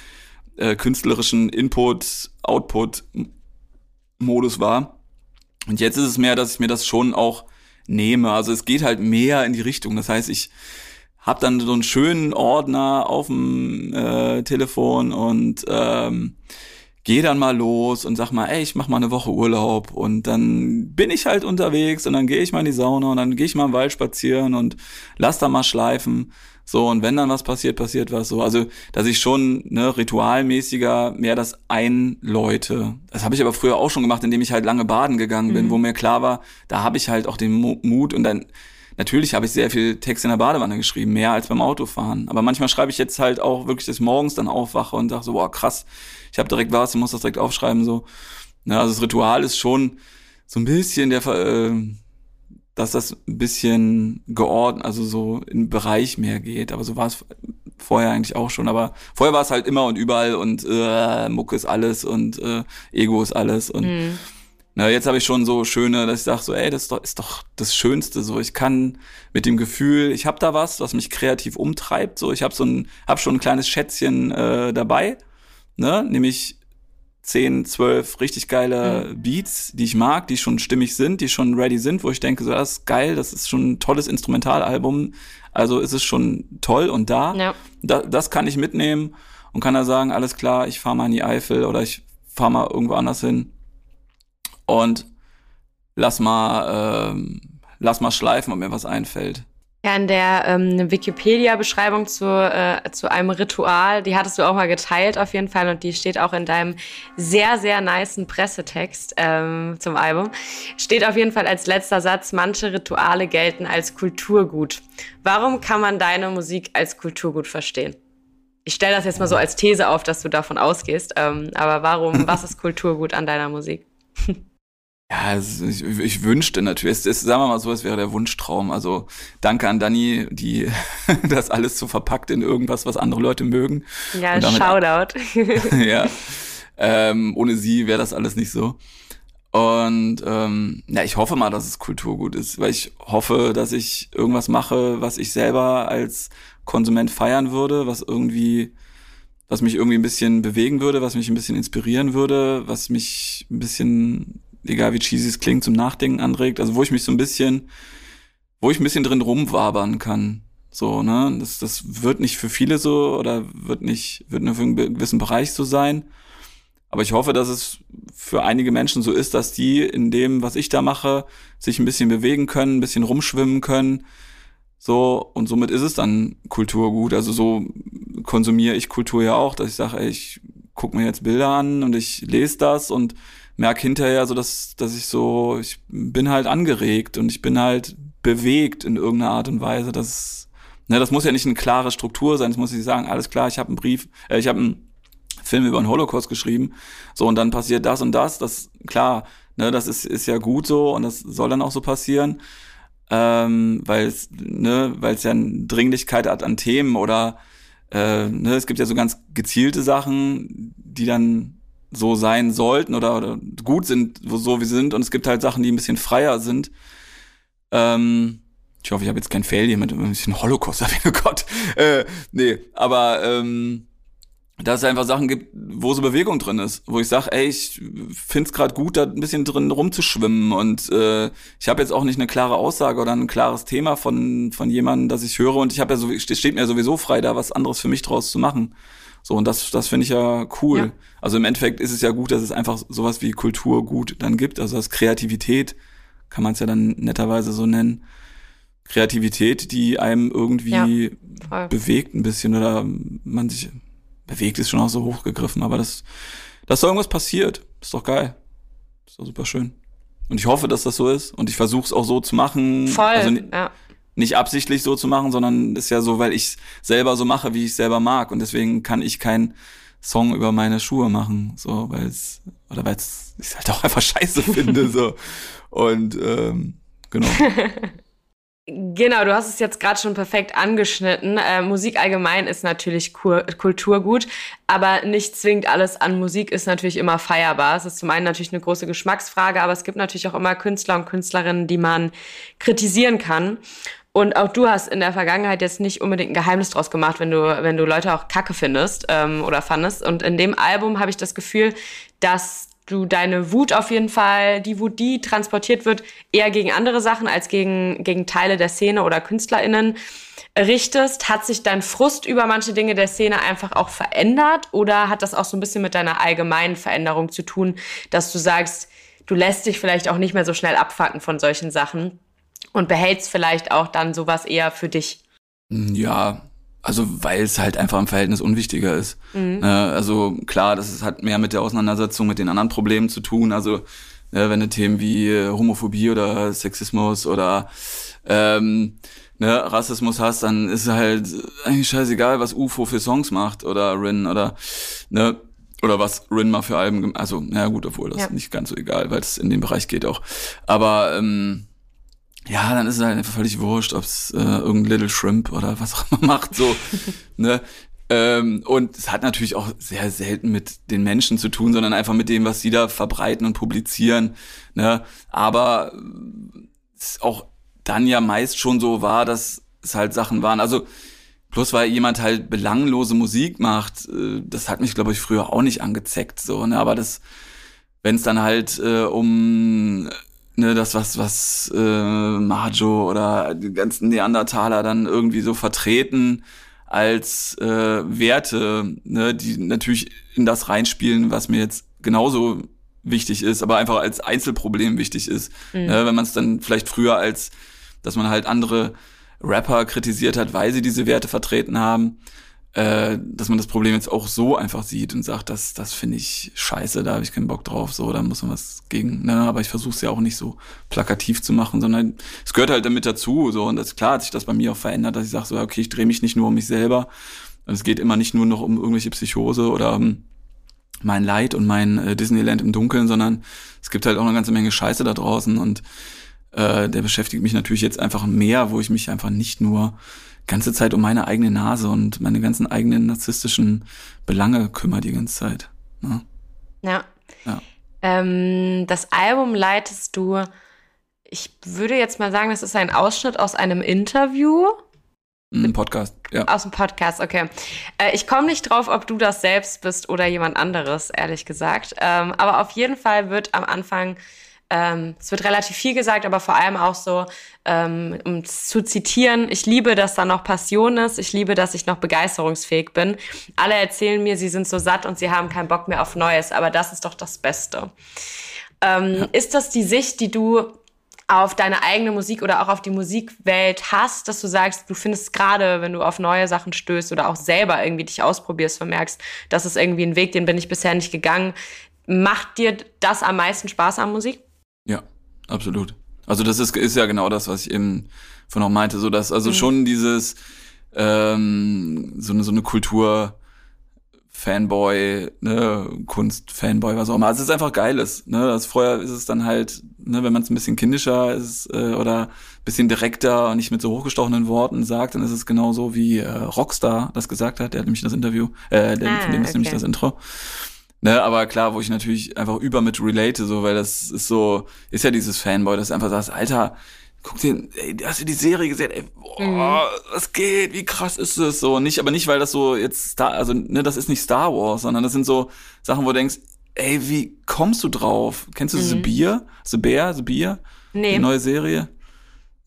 äh, künstlerischen Input-Output-Modus war, Und jetzt ist es mehr, dass ich mir das schon auch nehme. Also es geht halt mehr in die Richtung. Das heißt, ich habe dann so einen schönen Ordner auf dem äh, Telefon und ähm, gehe dann mal los und sag mal, ey, ich mach mal eine Woche Urlaub und dann bin ich halt unterwegs und dann gehe ich mal in die Sauna und dann gehe ich mal im Wald spazieren und lass da mal schleifen. So, und wenn dann was passiert, passiert was so. Also, dass ich schon ne, ritualmäßiger mehr das einläute. Das habe ich aber früher auch schon gemacht, indem ich halt lange baden gegangen bin, mhm. wo mir klar war, da habe ich halt auch den Mut und dann Natürlich habe ich sehr viel Text in der Badewanne geschrieben, mehr als beim Autofahren. Aber manchmal schreibe ich jetzt halt auch wirklich, dass ich morgens dann aufwache und sage so, boah, krass, ich habe direkt was, ich muss das direkt aufschreiben. so. Ja, also das Ritual ist schon so ein bisschen der, äh, dass das ein bisschen geordnet, also so in Bereich mehr geht. Aber so war es vorher eigentlich auch schon. Aber vorher war es halt immer und überall und äh, Mucke ist alles und äh, Ego ist alles und mhm na, jetzt habe ich schon so schöne, dass ich sage so, ey, das ist doch, ist doch das Schönste. So, ich kann mit dem Gefühl, ich habe da was, was mich kreativ umtreibt. So, ich habe so ein, habe schon ein kleines Schätzchen äh, dabei, ne, nämlich zehn, zwölf richtig geile mhm. Beats, die ich mag, die schon stimmig sind, die schon ready sind, wo ich denke, so, das ist geil, das ist schon ein tolles Instrumentalalbum. Also ist es schon toll und da. Ja. da das kann ich mitnehmen und kann da sagen, alles klar, ich fahre mal in die Eifel oder ich fahre mal irgendwo anders hin und lass mal, äh, lass mal schleifen, ob mir was einfällt. Ja, in der ähm, Wikipedia-Beschreibung zu, äh, zu einem Ritual, die hattest du auch mal geteilt auf jeden Fall und die steht auch in deinem sehr, sehr niceen Pressetext ähm, zum Album. Steht auf jeden Fall als letzter Satz, manche Rituale gelten als Kulturgut. Warum kann man deine Musik als Kulturgut verstehen? Ich stelle das jetzt mal so als These auf, dass du davon ausgehst, ähm, aber warum, was ist Kulturgut an deiner Musik? Ja, ich, ich wünschte natürlich, es, es, sagen wir mal so, es wäre der Wunschtraum. Also danke an Dani, die das alles so verpackt in irgendwas, was andere Leute mögen. Ja, Shoutout. ja, ähm, ohne sie wäre das alles nicht so. Und ähm, ja, ich hoffe mal, dass es Kulturgut ist, weil ich hoffe, dass ich irgendwas mache, was ich selber als Konsument feiern würde, was irgendwie, was mich irgendwie ein bisschen bewegen würde, was mich ein bisschen inspirieren würde, was mich ein bisschen egal wie cheesy es klingt, zum Nachdenken anregt. Also wo ich mich so ein bisschen, wo ich ein bisschen drin rumwabern kann. So, ne? Das, das wird nicht für viele so oder wird nicht, wird nur für einen gewissen Bereich so sein. Aber ich hoffe, dass es für einige Menschen so ist, dass die in dem, was ich da mache, sich ein bisschen bewegen können, ein bisschen rumschwimmen können. So, und somit ist es dann Kulturgut. Also so konsumiere ich Kultur ja auch, dass ich sage, ey, ich gucke mir jetzt Bilder an und ich lese das und merke hinterher so, dass, dass ich so, ich bin halt angeregt und ich bin halt bewegt in irgendeiner Art und Weise. Das, ne, das muss ja nicht eine klare Struktur sein. Das muss ich sagen, alles klar, ich habe einen Brief, äh, ich habe einen Film über den Holocaust geschrieben. So, und dann passiert das und das. Das, klar, ne, das ist, ist ja gut so und das soll dann auch so passieren. Ähm, weil es, ne, weil es ja eine Dringlichkeit hat an Themen oder äh, ne, es gibt ja so ganz gezielte Sachen, die dann so sein sollten oder, oder gut sind, so wie sie sind. Und es gibt halt Sachen, die ein bisschen freier sind. Ähm, ich hoffe, ich habe jetzt kein Fail hier mit ein bisschen Holocaust, oh Gott. Äh, nee, aber ähm, dass es einfach Sachen gibt, wo so Bewegung drin ist, wo ich sage, ey, ich find's gerade gut, da ein bisschen drin rumzuschwimmen und äh, ich habe jetzt auch nicht eine klare Aussage oder ein klares Thema von von jemandem, das ich höre und ich habe ja so steht mir sowieso frei, da was anderes für mich draus zu machen. So, und das, das finde ich ja cool. Ja. Also im Endeffekt ist es ja gut, dass es einfach sowas wie Kulturgut dann gibt. Also das Kreativität, kann man es ja dann netterweise so nennen. Kreativität, die einem irgendwie ja, bewegt ein bisschen oder man sich bewegt, ist schon auch so hochgegriffen, aber das, dass da irgendwas passiert, ist doch geil. Ist doch super schön. Und ich hoffe, dass das so ist. Und ich versuche es auch so zu machen. Voll, also, ja nicht absichtlich so zu machen, sondern ist ja so, weil ich selber so mache, wie ich selber mag. Und deswegen kann ich keinen Song über meine Schuhe machen, so, weil es, oder weil es ich halt auch einfach scheiße finde, so. Und ähm, genau. Genau, du hast es jetzt gerade schon perfekt angeschnitten. Äh, Musik allgemein ist natürlich Kur Kulturgut, aber nicht zwingend alles an Musik ist natürlich immer feierbar. Es ist zum einen natürlich eine große Geschmacksfrage, aber es gibt natürlich auch immer Künstler und Künstlerinnen, die man kritisieren kann. Und auch du hast in der Vergangenheit jetzt nicht unbedingt ein Geheimnis draus gemacht, wenn du, wenn du Leute auch kacke findest ähm, oder fandest. Und in dem Album habe ich das Gefühl, dass du deine Wut auf jeden Fall, die Wut, die transportiert wird, eher gegen andere Sachen als gegen, gegen Teile der Szene oder KünstlerInnen richtest. Hat sich dein Frust über manche Dinge der Szene einfach auch verändert oder hat das auch so ein bisschen mit deiner allgemeinen Veränderung zu tun, dass du sagst, du lässt dich vielleicht auch nicht mehr so schnell abfacken von solchen Sachen und behältst vielleicht auch dann sowas eher für dich? Ja, also weil es halt einfach im Verhältnis unwichtiger ist. Mhm. Ne, also klar, das hat mehr mit der Auseinandersetzung mit den anderen Problemen zu tun. Also ne, wenn du Themen wie äh, Homophobie oder Sexismus oder ähm, ne, Rassismus hast, dann ist halt eigentlich scheißegal, was UFO für Songs macht oder Rin oder ne oder was Rin mal für Alben, also na gut, obwohl das ja. nicht ganz so egal, weil es in den Bereich geht auch. Aber ähm, ja, dann ist es halt einfach völlig wurscht, ob es äh, irgendein Little Shrimp oder was auch immer macht, so, ne? Ähm, und es hat natürlich auch sehr selten mit den Menschen zu tun, sondern einfach mit dem, was sie da verbreiten und publizieren, ne? Aber es auch dann ja meist schon so war, dass es halt Sachen waren. Also bloß weil jemand halt belanglose Musik macht, äh, das hat mich, glaube ich, früher auch nicht angezeckt, so, ne? Aber das, wenn es dann halt äh, um ne, das, was, was äh, Majo oder die ganzen Neandertaler dann irgendwie so vertreten als äh, Werte, ne, die natürlich in das reinspielen, was mir jetzt genauso wichtig ist, aber einfach als Einzelproblem wichtig ist. Mhm. Ne, wenn man es dann vielleicht früher als, dass man halt andere Rapper kritisiert hat, weil sie diese Werte vertreten haben, äh, dass man das Problem jetzt auch so einfach sieht und sagt, das, das finde ich scheiße, da habe ich keinen Bock drauf, so, da muss man was gegen, ne, aber ich versuche es ja auch nicht so plakativ zu machen, sondern es gehört halt damit dazu, so, und das klar hat sich das bei mir auch verändert, dass ich sage so, okay, ich drehe mich nicht nur um mich selber, und es geht immer nicht nur noch um irgendwelche Psychose oder um mein Leid und mein äh, Disneyland im Dunkeln, sondern es gibt halt auch eine ganze Menge Scheiße da draußen und äh, der beschäftigt mich natürlich jetzt einfach mehr, wo ich mich einfach nicht nur ganze Zeit um meine eigene Nase und meine ganzen eigenen narzisstischen Belange kümmere die ganze Zeit. Ne? Ja. ja. Ähm, das Album leitest du, ich würde jetzt mal sagen, das ist ein Ausschnitt aus einem Interview. Ein Podcast, ja. Aus dem Podcast, okay. Äh, ich komme nicht drauf, ob du das selbst bist oder jemand anderes, ehrlich gesagt. Ähm, aber auf jeden Fall wird am Anfang ähm, es wird relativ viel gesagt, aber vor allem auch so, ähm, um zu zitieren, ich liebe, dass da noch Passion ist, ich liebe, dass ich noch begeisterungsfähig bin. Alle erzählen mir, sie sind so satt und sie haben keinen Bock mehr auf Neues, aber das ist doch das Beste. Ähm, ja. Ist das die Sicht, die du auf deine eigene Musik oder auch auf die Musikwelt hast, dass du sagst, du findest gerade, wenn du auf neue Sachen stößt oder auch selber irgendwie dich ausprobierst, vermerkst, das ist irgendwie ein Weg, den bin ich bisher nicht gegangen. Macht dir das am meisten Spaß an Musik? Ja, absolut. Also das ist, ist ja genau das, was ich eben von auch meinte, so dass also mhm. schon dieses ähm, so eine so eine Kultur Fanboy, ne, Kunst Fanboy, was auch immer. Also es ist einfach geiles, ne? Das vorher ist es dann halt, ne, wenn man es ein bisschen kindischer ist äh, oder bisschen direkter und nicht mit so hochgestochenen Worten sagt, dann ist es genauso wie äh, Rockstar das gesagt hat, der hat nämlich das Interview, äh, der, ah, von dem ist okay. nämlich das Intro. Ne, aber klar, wo ich natürlich einfach über mit relate, so, weil das ist so, ist ja dieses Fanboy, das einfach sagst, Alter, guck dir, ey, hast du die Serie gesehen, ey, boah, mhm. was geht, wie krass ist es, so, nicht, aber nicht, weil das so jetzt Star, also, ne, das ist nicht Star Wars, sondern das sind so Sachen, wo du denkst, ey, wie kommst du drauf? Kennst du mhm. The Beer? The Bear, The Beer? Nee. Die neue Serie?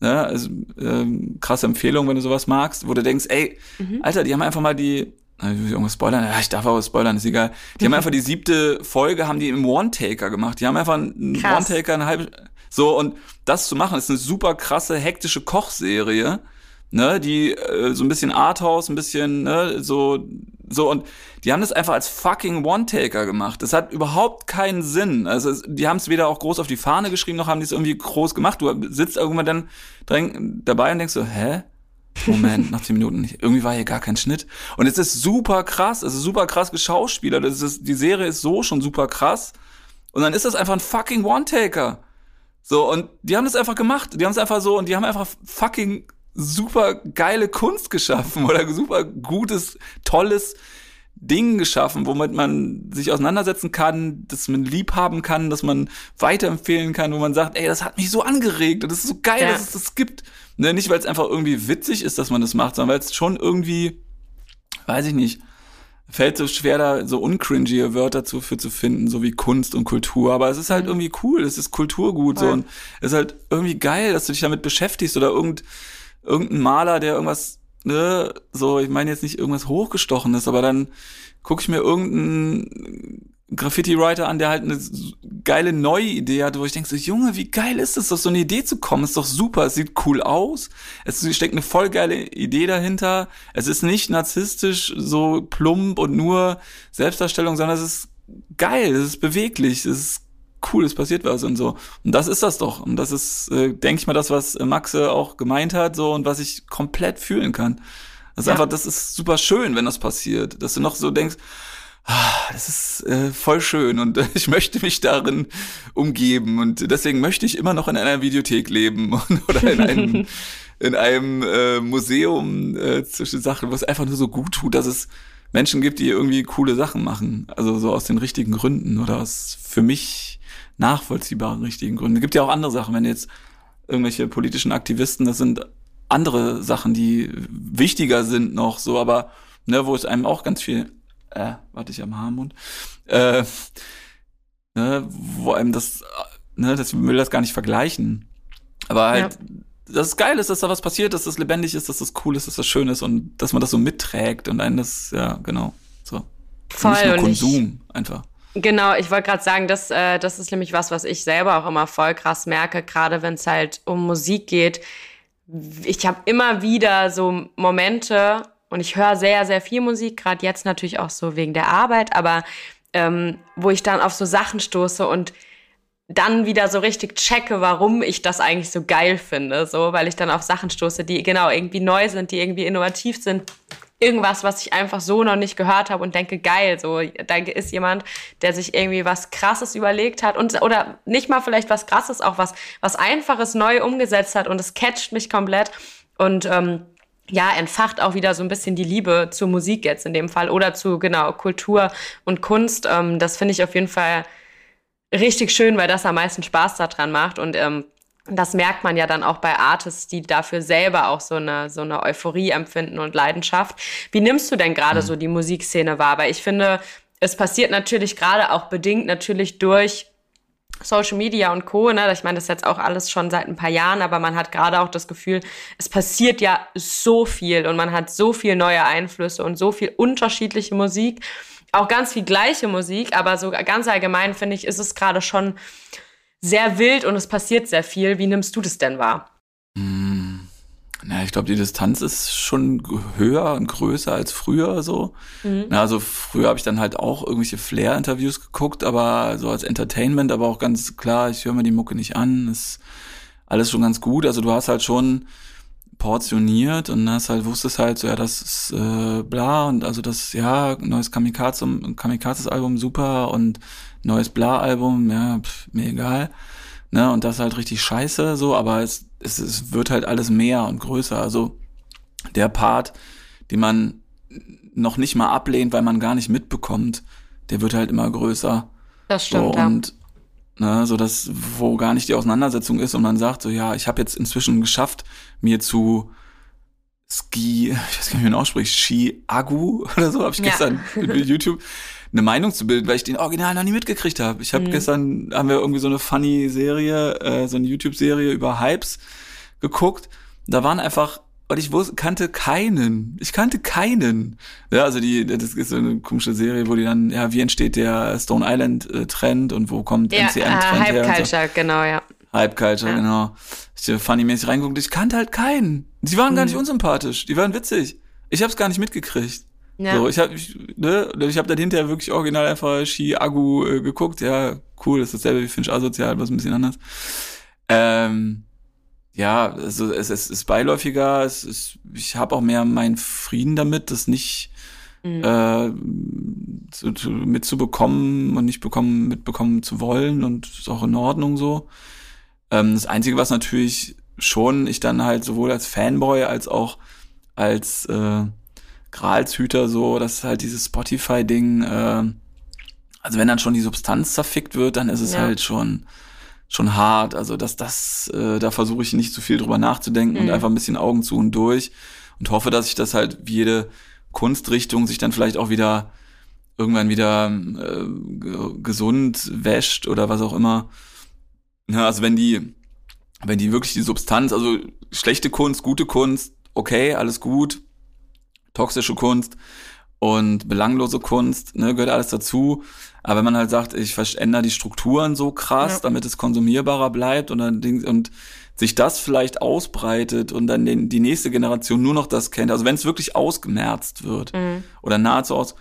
Ja, also, ähm, krasse Empfehlung, wenn du sowas magst, wo du denkst, ey, mhm. Alter, die haben einfach mal die ich irgendwas spoilern? Ja, ich darf aber spoilern, ist egal. Die haben einfach die siebte Folge, haben die im One-Taker gemacht. Die haben einfach einen One-Taker, eine halbe, so, und das zu machen, ist eine super krasse, hektische Kochserie, ne, die äh, so ein bisschen Arthouse, ein bisschen, ne, so, so, und die haben das einfach als fucking One-Taker gemacht. Das hat überhaupt keinen Sinn. Also, die haben es weder auch groß auf die Fahne geschrieben, noch haben die es irgendwie groß gemacht. Du sitzt irgendwann dann dabei und denkst so, hä? Moment, nach zehn Minuten, irgendwie war hier gar kein Schnitt. Und es ist super krass, es ist super krass geschauspielert, es ist, die Serie ist so schon super krass. Und dann ist das einfach ein fucking One-Taker. So, und die haben das einfach gemacht. Die haben es einfach so, und die haben einfach fucking super geile Kunst geschaffen oder super gutes, tolles Ding geschaffen, womit man sich auseinandersetzen kann, dass man lieb haben kann, dass man weiterempfehlen kann, wo man sagt, ey, das hat mich so angeregt und das ist so geil, ja. dass es das gibt. Ne, nicht, weil es einfach irgendwie witzig ist, dass man das macht, sondern weil es schon irgendwie, weiß ich nicht, fällt so schwer, da so uncringige Wörter für zu finden, so wie Kunst und Kultur. Aber es ist halt mhm. irgendwie cool, es ist Kulturgut Voll. so und es ist halt irgendwie geil, dass du dich damit beschäftigst oder irgend, irgendein Maler, der irgendwas, ne, so, ich meine jetzt nicht irgendwas hochgestochenes, aber dann gucke ich mir irgendeinen Graffiti-Writer an, der halt eine geile neue Idee hat, wo ich denke so, Junge, wie geil ist es, auf so eine Idee zu kommen? Ist doch super, es sieht cool aus, es steckt eine voll geile Idee dahinter, es ist nicht narzisstisch, so plump und nur Selbstdarstellung, sondern es ist geil, es ist beweglich, es ist cool, es passiert was und so. Und das ist das doch. Und das ist, äh, denke ich mal, das, was Maxe auch gemeint hat, so und was ich komplett fühlen kann. Das ist ja. einfach, das ist super schön, wenn das passiert, dass du noch so denkst, ah, das ist äh, voll schön und äh, ich möchte mich darin umgeben und deswegen möchte ich immer noch in einer Videothek leben oder in einem, in einem äh, Museum äh, zwischen Sachen, was einfach nur so gut tut, dass es Menschen gibt, die irgendwie coole Sachen machen, also so aus den richtigen Gründen oder aus für mich nachvollziehbaren richtigen Gründen. Es gibt ja auch andere Sachen, wenn jetzt irgendwelche politischen Aktivisten, das sind andere Sachen, die wichtiger sind noch so, aber ne, wo es einem auch ganz viel äh, warte ich am Haarmund, äh, ne, wo einem das, ne, das will das gar nicht vergleichen. Aber halt, ja. dass es geil ist, dass da was passiert, dass das lebendig ist, dass das cool ist, dass das schön ist und dass man das so mitträgt und einen das, ja, genau, so. Voll. Nicht nur Konsum, ich, einfach. Genau, ich wollte gerade sagen, das, äh, das ist nämlich was, was ich selber auch immer voll krass merke, gerade wenn es halt um Musik geht. Ich habe immer wieder so Momente, und ich höre sehr, sehr viel Musik, gerade jetzt natürlich auch so wegen der Arbeit, aber ähm, wo ich dann auf so Sachen stoße und dann wieder so richtig checke, warum ich das eigentlich so geil finde, so, weil ich dann auf Sachen stoße, die genau irgendwie neu sind, die irgendwie innovativ sind. Irgendwas, was ich einfach so noch nicht gehört habe und denke, geil, so, da ist jemand, der sich irgendwie was Krasses überlegt hat und, oder nicht mal vielleicht was Krasses, auch was, was Einfaches neu umgesetzt hat und es catcht mich komplett und, ähm, ja, entfacht auch wieder so ein bisschen die Liebe zur Musik jetzt in dem Fall oder zu, genau, Kultur und Kunst. Ähm, das finde ich auf jeden Fall richtig schön, weil das am meisten Spaß daran macht und ähm, das merkt man ja dann auch bei Artists, die dafür selber auch so eine, so eine Euphorie empfinden und Leidenschaft. Wie nimmst du denn gerade mhm. so die Musikszene wahr? Weil ich finde, es passiert natürlich gerade auch bedingt natürlich durch Social Media und Co. Ne? Ich meine, das ist jetzt auch alles schon seit ein paar Jahren, aber man hat gerade auch das Gefühl, es passiert ja so viel und man hat so viel neue Einflüsse und so viel unterschiedliche Musik, auch ganz viel gleiche Musik, aber so ganz allgemein finde ich, ist es gerade schon sehr wild und es passiert sehr viel. Wie nimmst du das denn wahr? Ja, ich glaube, die Distanz ist schon höher und größer als früher so. Mhm. Na, also früher habe ich dann halt auch irgendwelche Flair-Interviews geguckt, aber so als Entertainment, aber auch ganz klar, ich höre mir die Mucke nicht an. Ist alles schon ganz gut. Also du hast halt schon portioniert und hast halt wusstest halt so ja das ist äh, bla und also das ja neues Kamikaze Kamikazes Album super und neues bla Album ja pff, mir egal ne und das halt richtig scheiße so aber es es, es wird halt alles mehr und größer. Also der Part, den man noch nicht mal ablehnt, weil man gar nicht mitbekommt, der wird halt immer größer. Das stimmt. So, und ne, so dass wo gar nicht die Auseinandersetzung ist und man sagt so ja, ich habe jetzt inzwischen geschafft, mir zu Ski, ich weiß gar nicht, wie man ausspricht, Ski Agu oder so, habe ich ja. gestern mit YouTube eine Meinung zu bilden, weil ich den Original noch nie mitgekriegt habe. Ich habe mhm. gestern haben wir irgendwie so eine funny Serie, äh, so eine YouTube Serie über Hypes geguckt. Da waren einfach und ich wusste, kannte keinen. Ich kannte keinen. Ja, also die, das ist so eine komische Serie, wo die dann, ja, wie entsteht der Stone Island äh, Trend und wo kommt ja, MCM Trend äh, Hype her? Hype Culture, so. genau, ja. Hype Culture, ja. genau. Ich funny-mäßig reingeguckt, ich kannte halt keinen. Die waren mhm. gar nicht unsympathisch, die waren witzig. Ich hab's gar nicht mitgekriegt. Ja. So, ich habe ich, ne, ich hab dann hinterher wirklich original einfach Ski Agu äh, geguckt. Ja, cool, das ist dasselbe wie Finch Asozial, was ein bisschen anders. Ähm, ja, also es, es ist beiläufiger, es ist, ich habe auch mehr meinen Frieden damit, das nicht mhm. äh, zu, zu, mitzubekommen und nicht bekommen, mitbekommen zu wollen und ist auch in Ordnung so. Ähm, das Einzige, was natürlich schon ich dann halt sowohl als Fanboy als auch als äh, Gralshüter so, das ist halt dieses Spotify-Ding, äh, also wenn dann schon die Substanz zerfickt wird, dann ist es ja. halt schon schon hart. Also dass das, äh, da versuche ich nicht zu viel drüber nachzudenken mhm. und einfach ein bisschen Augen zu und durch und hoffe, dass sich das halt wie jede Kunstrichtung sich dann vielleicht auch wieder irgendwann wieder äh, gesund wäscht oder was auch immer. Ja, also wenn die, wenn die wirklich die Substanz, also schlechte Kunst, gute Kunst, okay, alles gut, toxische Kunst und belanglose Kunst, ne, gehört alles dazu. Aber wenn man halt sagt, ich verändere die Strukturen so krass, ja. damit es konsumierbarer bleibt und dann und sich das vielleicht ausbreitet und dann den, die nächste Generation nur noch das kennt, also wenn es wirklich ausgemerzt wird mhm. oder nahezu aus,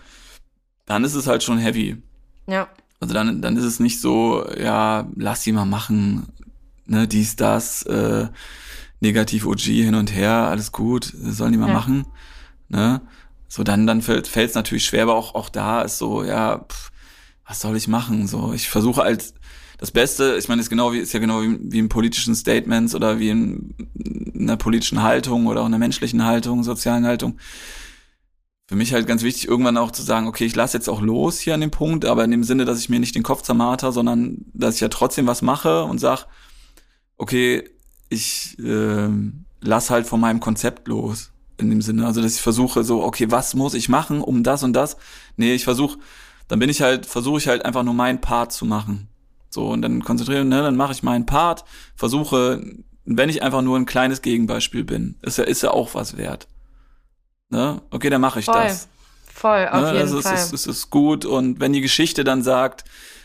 dann ist es halt schon heavy. Ja. Also dann, dann ist es nicht so, ja, lass sie mal machen, ne, dies, das, äh, negativ OG hin und her, alles gut, sollen die mal ja. machen, ne? So, dann, dann fällt es natürlich schwer, aber auch, auch da ist so, ja, pff, was soll ich machen? So, ich versuche als das Beste, ich meine, ist genau wie, ist ja genau wie, wie in politischen Statements oder wie in, in einer politischen Haltung oder auch in einer menschlichen Haltung, sozialen Haltung. Für mich halt ganz wichtig, irgendwann auch zu sagen, okay, ich lasse jetzt auch los hier an dem Punkt, aber in dem Sinne, dass ich mir nicht den Kopf zermarter, sondern dass ich ja trotzdem was mache und sag, okay, ich äh, lass halt von meinem Konzept los. In dem Sinne, also dass ich versuche so, okay, was muss ich machen, um das und das? Nee, ich versuche, dann bin ich halt, versuche ich halt einfach nur meinen Part zu machen. So, und dann konzentriere, ne, dann mache ich meinen Part, versuche, wenn ich einfach nur ein kleines Gegenbeispiel bin, ist ja, ist ja auch was wert. Ne? Okay, dann mache ich Voll. das. Voll, auf ne? jeden also Fall. Es ist, es ist gut. Und wenn die Geschichte dann sagt,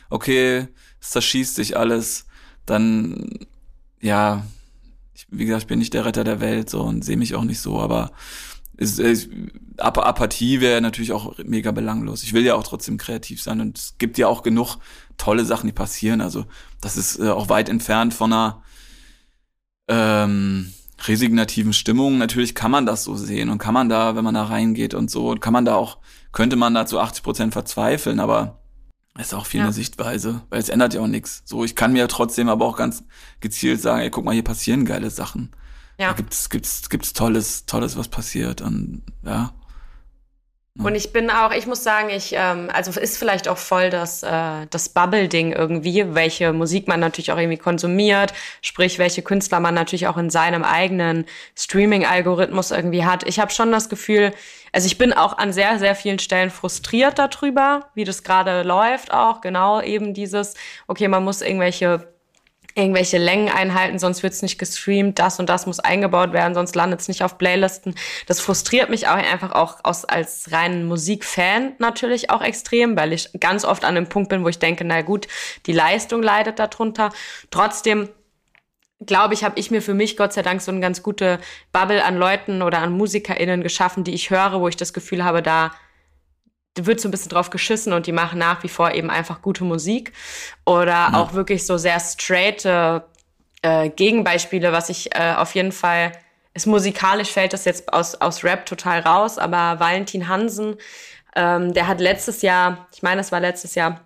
okay, es zerschießt sich alles, dann, ja, ich, wie gesagt, ich bin nicht der Retter der Welt so und sehe mich auch nicht so, aber ist, ist, Ap Apathie wäre natürlich auch mega belanglos. Ich will ja auch trotzdem kreativ sein und es gibt ja auch genug tolle Sachen, die passieren. Also das ist äh, auch weit entfernt von einer ähm, resignativen Stimmung. Natürlich kann man das so sehen und kann man da, wenn man da reingeht und so, kann man da auch, könnte man da zu 80 Prozent verzweifeln, aber ist auch viel ja. eine Sichtweise, weil es ändert ja auch nichts. So, ich kann mir trotzdem aber auch ganz gezielt sagen, ey, guck mal, hier passieren geile Sachen. Ja. Da gibt's, gibt's, gibt's tolles, tolles, was passiert und ja. Und ich bin auch, ich muss sagen, ich, ähm, also ist vielleicht auch voll das, äh, das Bubble-Ding irgendwie, welche Musik man natürlich auch irgendwie konsumiert, sprich, welche Künstler man natürlich auch in seinem eigenen Streaming-Algorithmus irgendwie hat. Ich habe schon das Gefühl, also ich bin auch an sehr, sehr vielen Stellen frustriert darüber, wie das gerade läuft auch. Genau eben dieses, okay, man muss irgendwelche irgendwelche Längen einhalten, sonst wird's nicht gestreamt, das und das muss eingebaut werden, sonst landet's nicht auf Playlisten. Das frustriert mich auch einfach auch aus, als reinen Musikfan natürlich auch extrem, weil ich ganz oft an dem Punkt bin, wo ich denke, na gut, die Leistung leidet darunter. Trotzdem glaube ich, habe ich mir für mich Gott sei Dank so eine ganz gute Bubble an Leuten oder an MusikerInnen geschaffen, die ich höre, wo ich das Gefühl habe, da wird so ein bisschen drauf geschissen und die machen nach wie vor eben einfach gute Musik. Oder ja. auch wirklich so sehr straight äh, Gegenbeispiele, was ich äh, auf jeden Fall, ist musikalisch fällt das jetzt aus, aus Rap total raus, aber Valentin Hansen, ähm, der hat letztes Jahr, ich meine, das war letztes Jahr,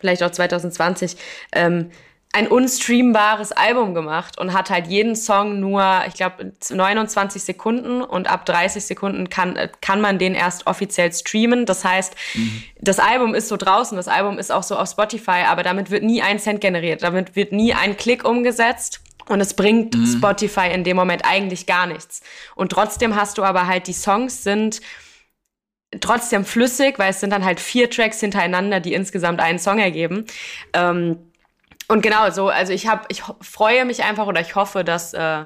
vielleicht auch 2020, ähm, ein unstreambares Album gemacht und hat halt jeden Song nur, ich glaube, 29 Sekunden und ab 30 Sekunden kann, kann man den erst offiziell streamen. Das heißt, mhm. das Album ist so draußen, das Album ist auch so auf Spotify, aber damit wird nie ein Cent generiert, damit wird nie ein Klick umgesetzt. Und es bringt mhm. Spotify in dem Moment eigentlich gar nichts. Und trotzdem hast du aber halt, die Songs sind trotzdem flüssig, weil es sind dann halt vier Tracks hintereinander, die insgesamt einen Song ergeben. Ähm, und genau so, also ich habe, ich freue mich einfach oder ich hoffe, dass, äh,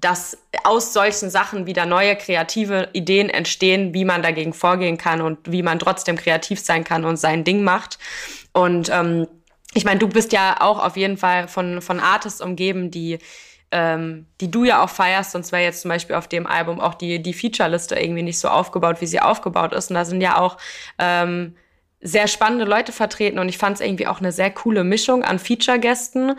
dass aus solchen Sachen wieder neue kreative Ideen entstehen, wie man dagegen vorgehen kann und wie man trotzdem kreativ sein kann und sein Ding macht. Und ähm, ich meine, du bist ja auch auf jeden Fall von, von Artists umgeben, die ähm, die du ja auch feierst, sonst wäre jetzt zum Beispiel auf dem Album auch die, die Feature-Liste irgendwie nicht so aufgebaut, wie sie aufgebaut ist. Und da sind ja auch ähm, sehr spannende Leute vertreten und ich fand es irgendwie auch eine sehr coole Mischung an Feature-Gästen.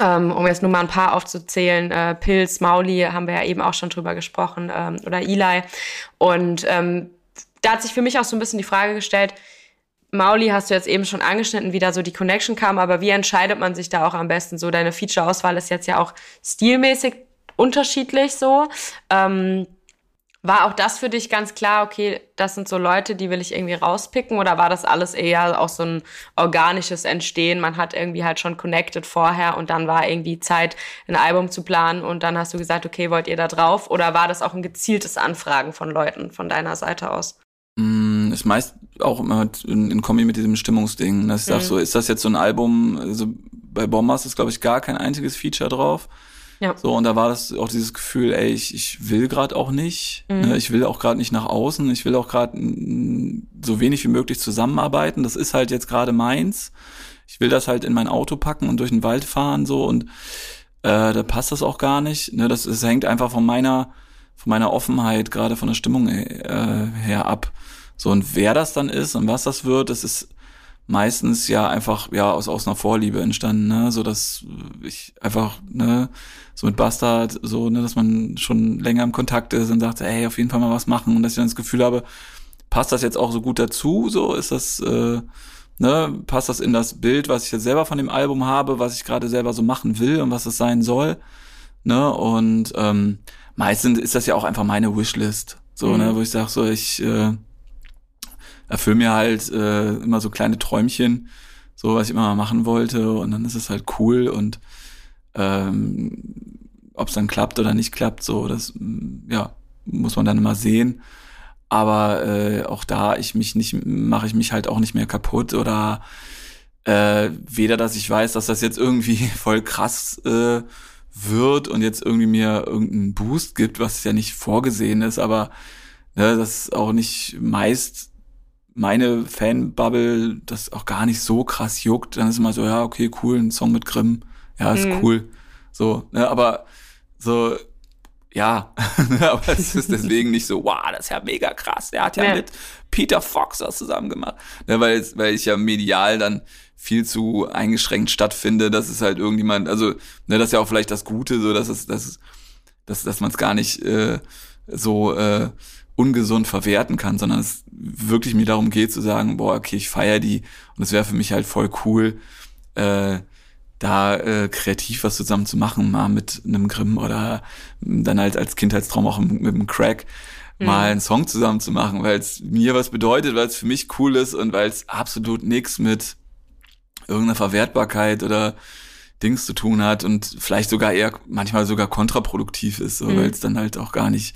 Ähm, um jetzt nur mal ein paar aufzuzählen, äh, Pilz, Mauli, haben wir ja eben auch schon drüber gesprochen, ähm, oder Eli. Und ähm, da hat sich für mich auch so ein bisschen die Frage gestellt, Mauli hast du jetzt eben schon angeschnitten, wie da so die Connection kam, aber wie entscheidet man sich da auch am besten? So, deine Feature-Auswahl ist jetzt ja auch stilmäßig unterschiedlich so. Ähm, war auch das für dich ganz klar, okay, das sind so Leute, die will ich irgendwie rauspicken oder war das alles eher auch so ein organisches Entstehen? Man hat irgendwie halt schon connected vorher und dann war irgendwie Zeit, ein Album zu planen und dann hast du gesagt, okay, wollt ihr da drauf? Oder war das auch ein gezieltes Anfragen von Leuten von deiner Seite aus? Mm, ist meist, auch immer in, in Kombi mit diesem Stimmungsding. Dass ich mhm. sag so, ist das jetzt so ein Album, also bei Bombers ist, glaube ich, gar kein einziges Feature drauf. Ja. So, und da war das auch dieses Gefühl, ey, ich, ich will gerade auch nicht. Mhm. Ne, ich will auch gerade nicht nach außen. Ich will auch gerade so wenig wie möglich zusammenarbeiten. Das ist halt jetzt gerade meins. Ich will das halt in mein Auto packen und durch den Wald fahren so und äh, da passt das auch gar nicht. Ne, das, das hängt einfach von meiner von meiner Offenheit, gerade von der Stimmung äh, her ab. So, und wer das dann ist und was das wird, das ist meistens ja einfach ja aus, aus einer Vorliebe entstanden, ne? So dass ich einfach, ne, so mit Bastard, so, ne, dass man schon länger im Kontakt ist und sagt, ey, auf jeden Fall mal was machen und dass ich dann das Gefühl habe, passt das jetzt auch so gut dazu? So, ist das, äh, ne, passt das in das Bild, was ich jetzt selber von dem Album habe, was ich gerade selber so machen will und was es sein soll? Ne? Und ähm, meistens ist das ja auch einfach meine Wishlist. So, ne, mhm. ne, wo ich sage, so, ich äh, erfülle mir halt äh, immer so kleine Träumchen, so was ich immer mal machen wollte und dann ist es halt cool und ähm, ob es dann klappt oder nicht klappt, so das ja muss man dann immer sehen. Aber äh, auch da ich mich nicht mache ich mich halt auch nicht mehr kaputt oder äh, weder dass ich weiß, dass das jetzt irgendwie voll krass äh, wird und jetzt irgendwie mir irgendeinen Boost gibt, was ja nicht vorgesehen ist, aber ne, das auch nicht meist meine Fanbubble das auch gar nicht so krass juckt, dann ist immer so, ja, okay, cool, ein Song mit Grimm, ja, ist mhm. cool. So, ne, aber so, ja, aber es ist deswegen nicht so, wow, das ist ja mega krass. Der hat ja, ja. mit Peter Fox das zusammen gemacht. Ne, weil, weil ich ja medial dann viel zu eingeschränkt stattfinde, dass es halt irgendjemand, also, ne, das ist ja auch vielleicht das Gute, so, dass es, dass, dass, dass man es gar nicht äh, so äh, ungesund verwerten kann, sondern es wirklich mir darum geht zu sagen, boah, okay, ich feiere die und es wäre für mich halt voll cool, äh, da äh, kreativ was zusammen zu machen, mal mit einem Grimm oder dann halt als Kindheitstraum auch mit einem Crack mhm. mal einen Song zusammen zu machen, weil es mir was bedeutet, weil es für mich cool ist und weil es absolut nichts mit irgendeiner Verwertbarkeit oder Dings zu tun hat und vielleicht sogar eher manchmal sogar kontraproduktiv ist, so, mhm. weil es dann halt auch gar nicht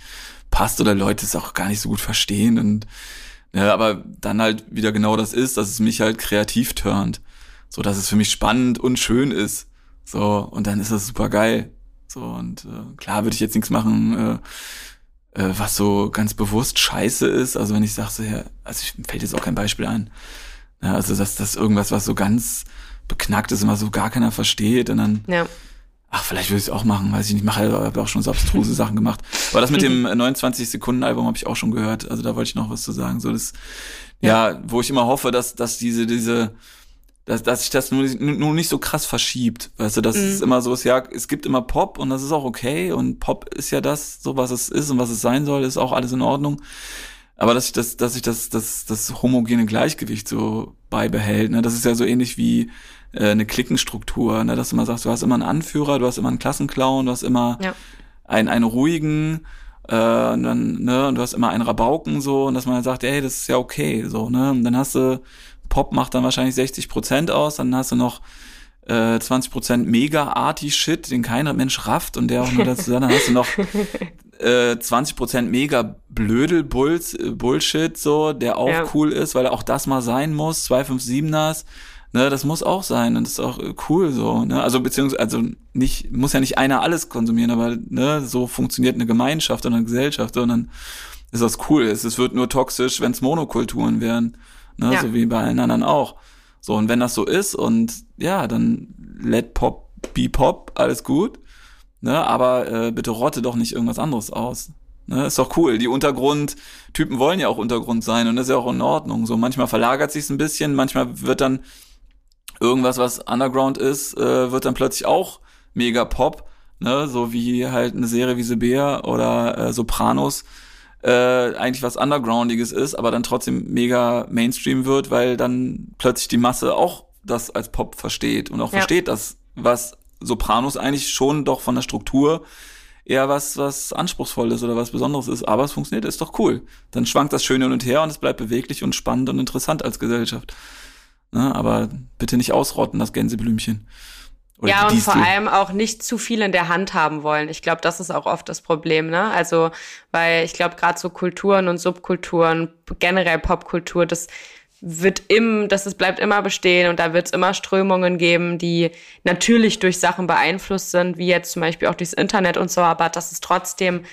passt oder Leute es auch gar nicht so gut verstehen und ja, aber dann halt wieder genau das ist, dass es mich halt kreativ turnt. So, dass es für mich spannend und schön ist. So, und dann ist das super geil. So, und äh, klar würde ich jetzt nichts machen, äh, äh, was so ganz bewusst scheiße ist. Also wenn ich sage, so, ja, also ich fällt jetzt auch kein Beispiel ein. Ja, also dass das irgendwas, was so ganz beknackt ist, immer so gar keiner versteht und dann ja. Ach, vielleicht würde ich es auch machen, weiß ich nicht. Ich mache habe auch schon so abstruse Sachen gemacht. Aber das mit dem 29 Sekunden Album habe ich auch schon gehört. Also da wollte ich noch was zu sagen. So das, ja, ja wo ich immer hoffe, dass dass diese diese dass, dass sich das nur, nur nicht so krass verschiebt. Weißt du, dass mhm. es immer so ist, ja, es gibt immer Pop und das ist auch okay und Pop ist ja das, so was es ist und was es sein soll, ist auch alles in Ordnung. Aber dass sich das, dass sich das, das, das homogene Gleichgewicht so beibehält, ne, das ist ja so ähnlich wie äh, eine Klickenstruktur, ne? dass du immer sagst, du hast immer einen Anführer, du hast immer einen Klassenclown, du hast immer ja. einen, einen ruhigen, äh, und dann, ne, und du hast immer einen Rabauken so, und dass man dann sagt, ey, das ist ja okay, so, ne? Und dann hast du, Pop macht dann wahrscheinlich 60 Prozent aus, dann hast du noch äh, 20 Prozent mega arty Shit, den keiner Mensch rafft und der auch nur dazu, dann hast du noch äh, 20 Prozent mega Blödel Bulls, äh, Bullshit so, der auch ja. cool ist, weil auch das mal sein muss, 257ers, Ne, das muss auch sein und das ist auch cool so. Ne? Also beziehungsweise also nicht muss ja nicht einer alles konsumieren, aber ne, so funktioniert eine Gemeinschaft oder eine Gesellschaft und dann ist das cool. Es, es wird nur toxisch, wenn es Monokulturen wären, ne? Ja. so wie bei allen anderen auch. So und wenn das so ist und ja, dann let Pop be Pop, alles gut. Ne, aber äh, bitte rotte doch nicht irgendwas anderes aus. Ne, ist doch cool. Die Untergrundtypen wollen ja auch Untergrund sein und das ist ja auch in Ordnung. So manchmal verlagert sich's ein bisschen, manchmal wird dann irgendwas, was Underground ist, äh, wird dann plötzlich auch mega Pop, ne? So wie halt eine Serie wie Sebea oder äh, Sopranos äh, eigentlich was Undergroundiges ist, aber dann trotzdem mega Mainstream wird, weil dann plötzlich die Masse auch das als Pop versteht und auch ja. versteht, dass was Sopranos eigentlich schon doch von der Struktur eher was, was anspruchsvoll oder was Besonderes ist, aber es funktioniert, ist doch cool. Dann schwankt das schön hin und her und es bleibt beweglich und spannend und interessant als Gesellschaft. Ne? Aber bitte nicht ausrotten, das Gänseblümchen. Oder ja, und vor allem auch nicht zu viel in der Hand haben wollen. Ich glaube, das ist auch oft das Problem, ne? Also, weil ich glaube, gerade so Kulturen und Subkulturen, generell Popkultur, das wird im, das ist, bleibt immer bestehen und da wird es immer Strömungen geben, die natürlich durch Sachen beeinflusst sind, wie jetzt zum Beispiel auch durchs Internet und so, aber das ist trotzdem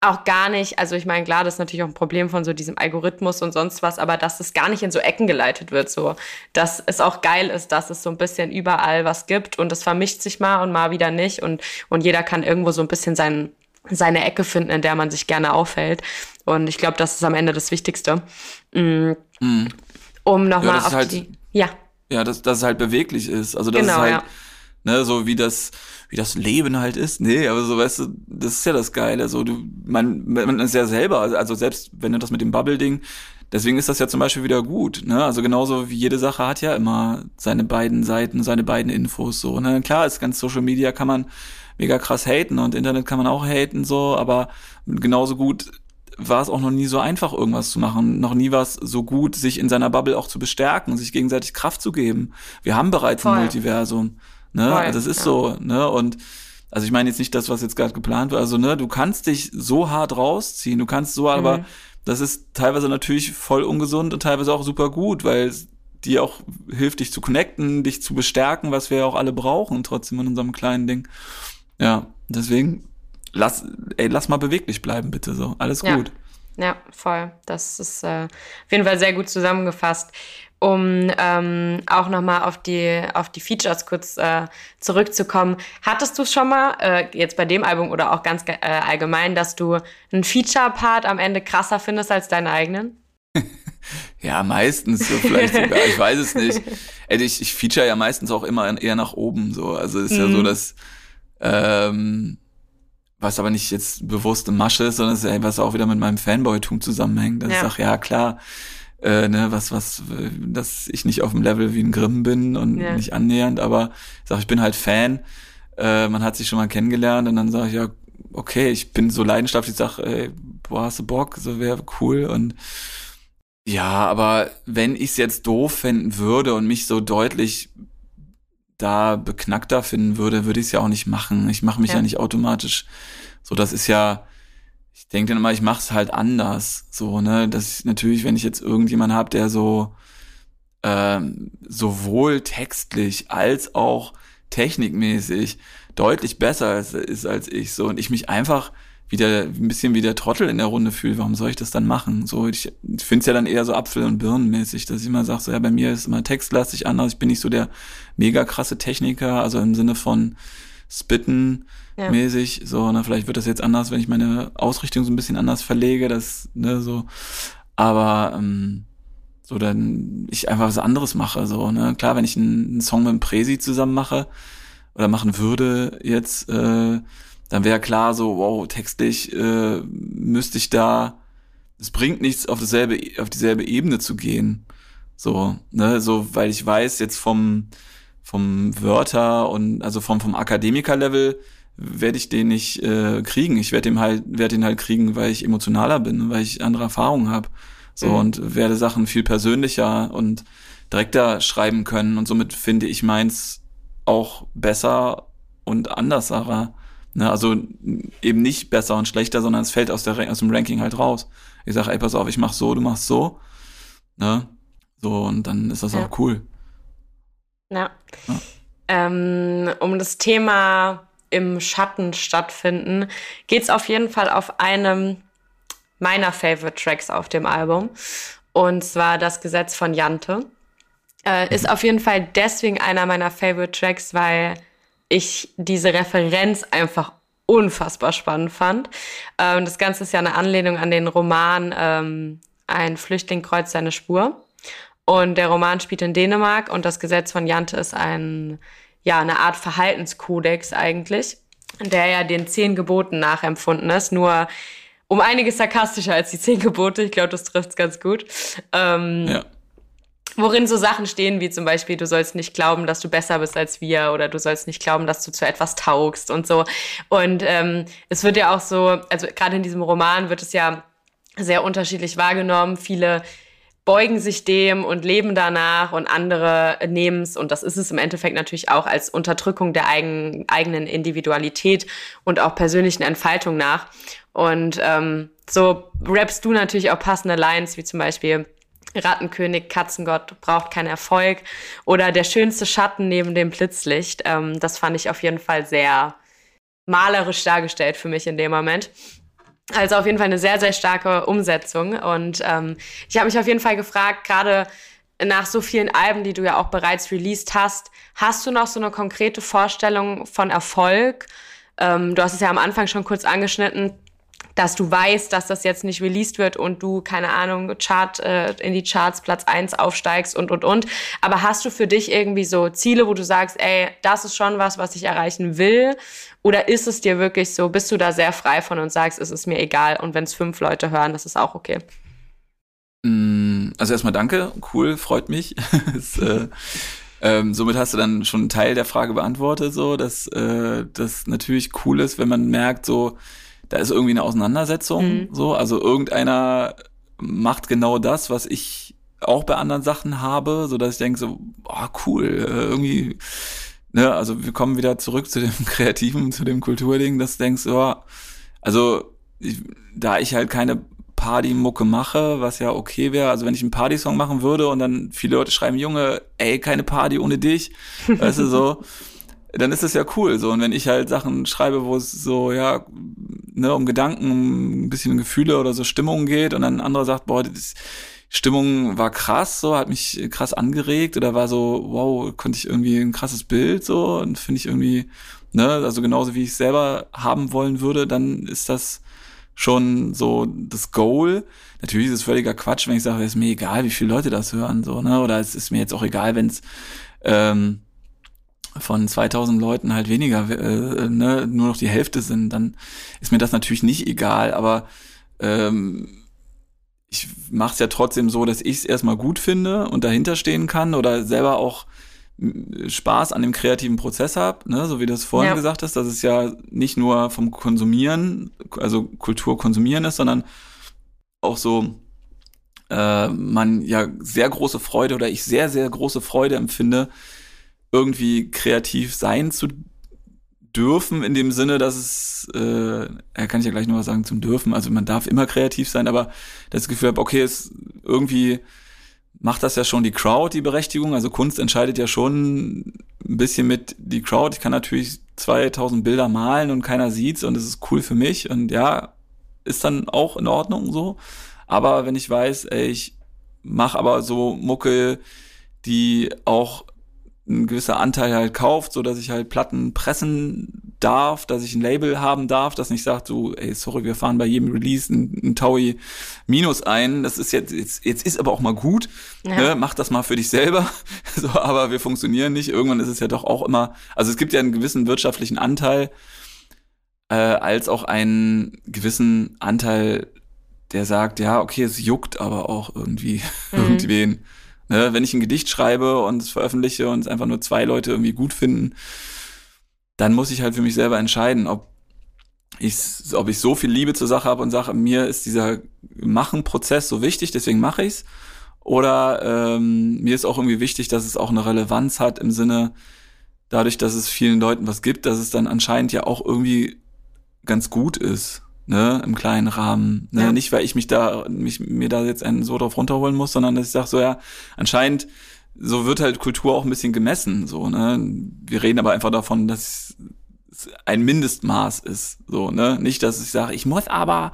auch gar nicht, also ich meine, klar, das ist natürlich auch ein Problem von so diesem Algorithmus und sonst was, aber dass es gar nicht in so Ecken geleitet wird, so, dass es auch geil ist, dass es so ein bisschen überall was gibt und es vermischt sich mal und mal wieder nicht und, und jeder kann irgendwo so ein bisschen sein, seine Ecke finden, in der man sich gerne aufhält. Und ich glaube, das ist am Ende das Wichtigste. Mhm. Mhm. Um nochmal ja, auf halt, die, ja. Ja, dass, dass es halt beweglich ist. Also, dass genau, es halt, ja. Ne, so wie das, wie das Leben halt ist. Nee, aber so, weißt du, das ist ja das Geile. So, du, man, man ist ja selber, also selbst wenn du das mit dem Bubble-Ding, deswegen ist das ja zum Beispiel wieder gut, ne? Also genauso wie jede Sache hat ja immer seine beiden Seiten, seine beiden Infos, so, ne? Klar, ist ganz Social Media kann man mega krass haten und Internet kann man auch haten, so, aber genauso gut war es auch noch nie so einfach, irgendwas zu machen. Noch nie war es so gut, sich in seiner Bubble auch zu bestärken, sich gegenseitig Kraft zu geben. Wir haben bereits Voll. ein Multiversum. Ne? Voll, das ist ja. so, ne? Und also ich meine jetzt nicht das, was jetzt gerade geplant war. Also, ne, du kannst dich so hart rausziehen, du kannst so, mhm. aber das ist teilweise natürlich voll ungesund und teilweise auch super gut, weil es dir auch hilft, dich zu connecten, dich zu bestärken, was wir ja auch alle brauchen, trotzdem in unserem kleinen Ding. Ja, deswegen lass, ey, lass mal beweglich bleiben, bitte so. Alles ja. gut. Ja, voll. Das ist äh, auf jeden Fall sehr gut zusammengefasst um ähm, auch nochmal auf die, auf die Features kurz äh, zurückzukommen. Hattest du schon mal, äh, jetzt bei dem Album oder auch ganz äh, allgemein, dass du einen Feature-Part am Ende krasser findest als deinen eigenen? ja, meistens, so vielleicht sogar, ich weiß es nicht. Ey, ich, ich feature ja meistens auch immer eher nach oben, so. Also ist mhm. ja so, mhm. dass ähm, was aber nicht jetzt bewusste Masche ist, sondern ist ja, was auch wieder mit meinem Fanboy-Tum zusammenhängt. Dass ja. ich sage, ja klar, äh, ne, was, was, dass ich nicht auf dem Level wie ein Grimm bin und ja. nicht annähernd, aber ich sag, ich bin halt Fan. Äh, man hat sich schon mal kennengelernt und dann sage ich, ja, okay, ich bin so leidenschaftlich, ich sag, ey, boah, hast du Bock, so wäre cool und ja, aber wenn ich es jetzt doof finden würde und mich so deutlich da beknackter finden würde, würde ich es ja auch nicht machen. Ich mache mich ja. ja nicht automatisch. So, das ist ja, ich denke dann immer, ich mache es halt anders. So, ne, dass ich natürlich, wenn ich jetzt irgendjemand habe, der so ähm, sowohl textlich als auch technikmäßig deutlich besser ist, ist als ich so und ich mich einfach wieder ein bisschen wie der Trottel in der Runde fühle, warum soll ich das dann machen? So, ich, ich finde es ja dann eher so Apfel- und Birnenmäßig, dass ich immer sage, so ja, bei mir ist immer textlastig anders, ich bin nicht so der mega krasse Techniker, also im Sinne von Spitten ja. mäßig. So, ne, vielleicht wird das jetzt anders, wenn ich meine Ausrichtung so ein bisschen anders verlege, das, ne, so. Aber ähm, so dann ich einfach was anderes mache. So, ne? Klar, wenn ich einen, einen Song mit dem Presi zusammen mache oder machen würde jetzt, äh, dann wäre klar so, wow, textlich äh, müsste ich da, es bringt nichts, auf dasselbe, auf dieselbe Ebene zu gehen. So, ne, so, weil ich weiß, jetzt vom, vom Wörter und also vom, vom Akademiker-Level werde ich den nicht äh, kriegen. Ich werde den halt, werde den halt kriegen, weil ich emotionaler bin, weil ich andere Erfahrungen habe. So mhm. und werde Sachen viel persönlicher und direkter schreiben können. Und somit finde ich meins auch besser und andersarer. Ne? Also eben nicht besser und schlechter, sondern es fällt aus, der, aus dem Ranking halt raus. Ich sage, ey, pass auf, ich mach so, du machst so. Ne? So, und dann ist das ja. auch cool. Ja. ja. Ähm, um das Thema im Schatten stattfinden, geht es auf jeden Fall auf einem meiner Favorite Tracks auf dem Album. Und zwar das Gesetz von Jante. Äh, ist auf jeden Fall deswegen einer meiner Favorite Tracks, weil ich diese Referenz einfach unfassbar spannend fand. Ähm, das Ganze ist ja eine Anlehnung an den Roman ähm, Ein Flüchtling kreuzt seine Spur. Und der Roman spielt in Dänemark und das Gesetz von Jante ist ein ja, eine Art Verhaltenskodex eigentlich, der ja den zehn Geboten nachempfunden ist, nur um einiges sarkastischer als die zehn Gebote. Ich glaube, das trifft's ganz gut. Ähm, ja. Worin so Sachen stehen wie zum Beispiel, du sollst nicht glauben, dass du besser bist als wir oder du sollst nicht glauben, dass du zu etwas taugst und so. Und ähm, es wird ja auch so, also gerade in diesem Roman wird es ja sehr unterschiedlich wahrgenommen. Viele beugen sich dem und leben danach und andere nehmen es, und das ist es im Endeffekt natürlich auch, als Unterdrückung der eigen, eigenen Individualität und auch persönlichen Entfaltung nach. Und ähm, so rappst du natürlich auch passende Lines, wie zum Beispiel Rattenkönig, Katzengott braucht keinen Erfolg oder der schönste Schatten neben dem Blitzlicht. Ähm, das fand ich auf jeden Fall sehr malerisch dargestellt für mich in dem Moment. Also auf jeden Fall eine sehr, sehr starke Umsetzung. Und ähm, ich habe mich auf jeden Fall gefragt, gerade nach so vielen Alben, die du ja auch bereits released hast, hast du noch so eine konkrete Vorstellung von Erfolg? Ähm, du hast es ja am Anfang schon kurz angeschnitten, dass du weißt, dass das jetzt nicht released wird und du, keine Ahnung, Chart, äh, in die Charts Platz eins aufsteigst und, und, und. Aber hast du für dich irgendwie so Ziele, wo du sagst, ey, das ist schon was, was ich erreichen will? Oder ist es dir wirklich so, bist du da sehr frei von und sagst, es ist mir egal und wenn es fünf Leute hören, das ist auch okay? Mm, also erstmal danke, cool, freut mich. es, äh, ähm, somit hast du dann schon einen Teil der Frage beantwortet, so dass äh, das natürlich cool ist, wenn man merkt, so da ist irgendwie eine Auseinandersetzung, mhm. so, also irgendeiner macht genau das, was ich auch bei anderen Sachen habe, so dass ich denke so, oh, cool, äh, irgendwie, ne, also wir kommen wieder zurück zu dem Kreativen, zu dem Kulturding, dass du denkst, oh, also ich, da ich halt keine Partymucke mache, was ja okay wäre, also wenn ich einen Partysong machen würde und dann viele Leute schreiben, Junge, ey, keine Party ohne dich, weißt du so, dann ist das ja cool. So, und wenn ich halt Sachen schreibe, wo es so, ja, ne, um Gedanken, um ein bisschen Gefühle oder so Stimmungen geht und dann ein anderer sagt, boah, das Stimmung war krass, so, hat mich krass angeregt oder war so, wow, konnte ich irgendwie ein krasses Bild so und finde ich irgendwie, ne, also genauso wie ich es selber haben wollen würde, dann ist das schon so das Goal. Natürlich ist es völliger Quatsch, wenn ich sage, es ist mir egal, wie viele Leute das hören, so, ne, oder es ist mir jetzt auch egal, wenn es ähm, von 2000 Leuten halt weniger, äh, ne, nur noch die Hälfte sind, dann ist mir das natürlich nicht egal, aber ähm, ich mache es ja trotzdem so, dass ich es erstmal gut finde und dahinter stehen kann oder selber auch Spaß an dem kreativen Prozess habe, ne, so wie du es vorhin ja. gesagt hast, dass es ja nicht nur vom Konsumieren, also Kultur konsumieren ist, sondern auch so äh, man ja sehr große Freude oder ich sehr, sehr große Freude empfinde, irgendwie kreativ sein zu dürfen, in dem Sinne, dass es, äh, kann ich ja gleich noch was sagen zum dürfen, also man darf immer kreativ sein, aber das Gefühl habe, okay, es irgendwie macht das ja schon die Crowd, die Berechtigung, also Kunst entscheidet ja schon ein bisschen mit die Crowd. Ich kann natürlich 2000 Bilder malen und keiner sieht's und es ist cool für mich und ja, ist dann auch in Ordnung so. Aber wenn ich weiß, ey, ich mache aber so Mucke, die auch ein gewisser Anteil halt kauft, so dass ich halt Platten pressen darf, dass ich ein Label haben darf, das nicht sagt, so, ey, sorry, wir fahren bei jedem Release ein, ein Taui Minus ein. Das ist jetzt, jetzt, jetzt ist aber auch mal gut. Ja. Ne? Mach das mal für dich selber. so, aber wir funktionieren nicht. Irgendwann ist es ja doch auch immer, also es gibt ja einen gewissen wirtschaftlichen Anteil, äh, als auch einen gewissen Anteil, der sagt, ja, okay, es juckt aber auch irgendwie mhm. irgendwen. Ne, wenn ich ein Gedicht schreibe und es veröffentliche und es einfach nur zwei Leute irgendwie gut finden, dann muss ich halt für mich selber entscheiden, ob ich, ob ich so viel Liebe zur Sache habe und sage, mir ist dieser Machen-Prozess so wichtig, deswegen mache ich's. Oder ähm, mir ist auch irgendwie wichtig, dass es auch eine Relevanz hat im Sinne, dadurch, dass es vielen Leuten was gibt, dass es dann anscheinend ja auch irgendwie ganz gut ist ne, im kleinen Rahmen. Ne? Ja. Nicht, weil ich mich da, mich, mir da jetzt einen so drauf runterholen muss, sondern dass ich sage, so ja, anscheinend, so wird halt Kultur auch ein bisschen gemessen. So, ne? Wir reden aber einfach davon, dass es ein Mindestmaß ist. So, ne? Nicht, dass ich sage, ich muss aber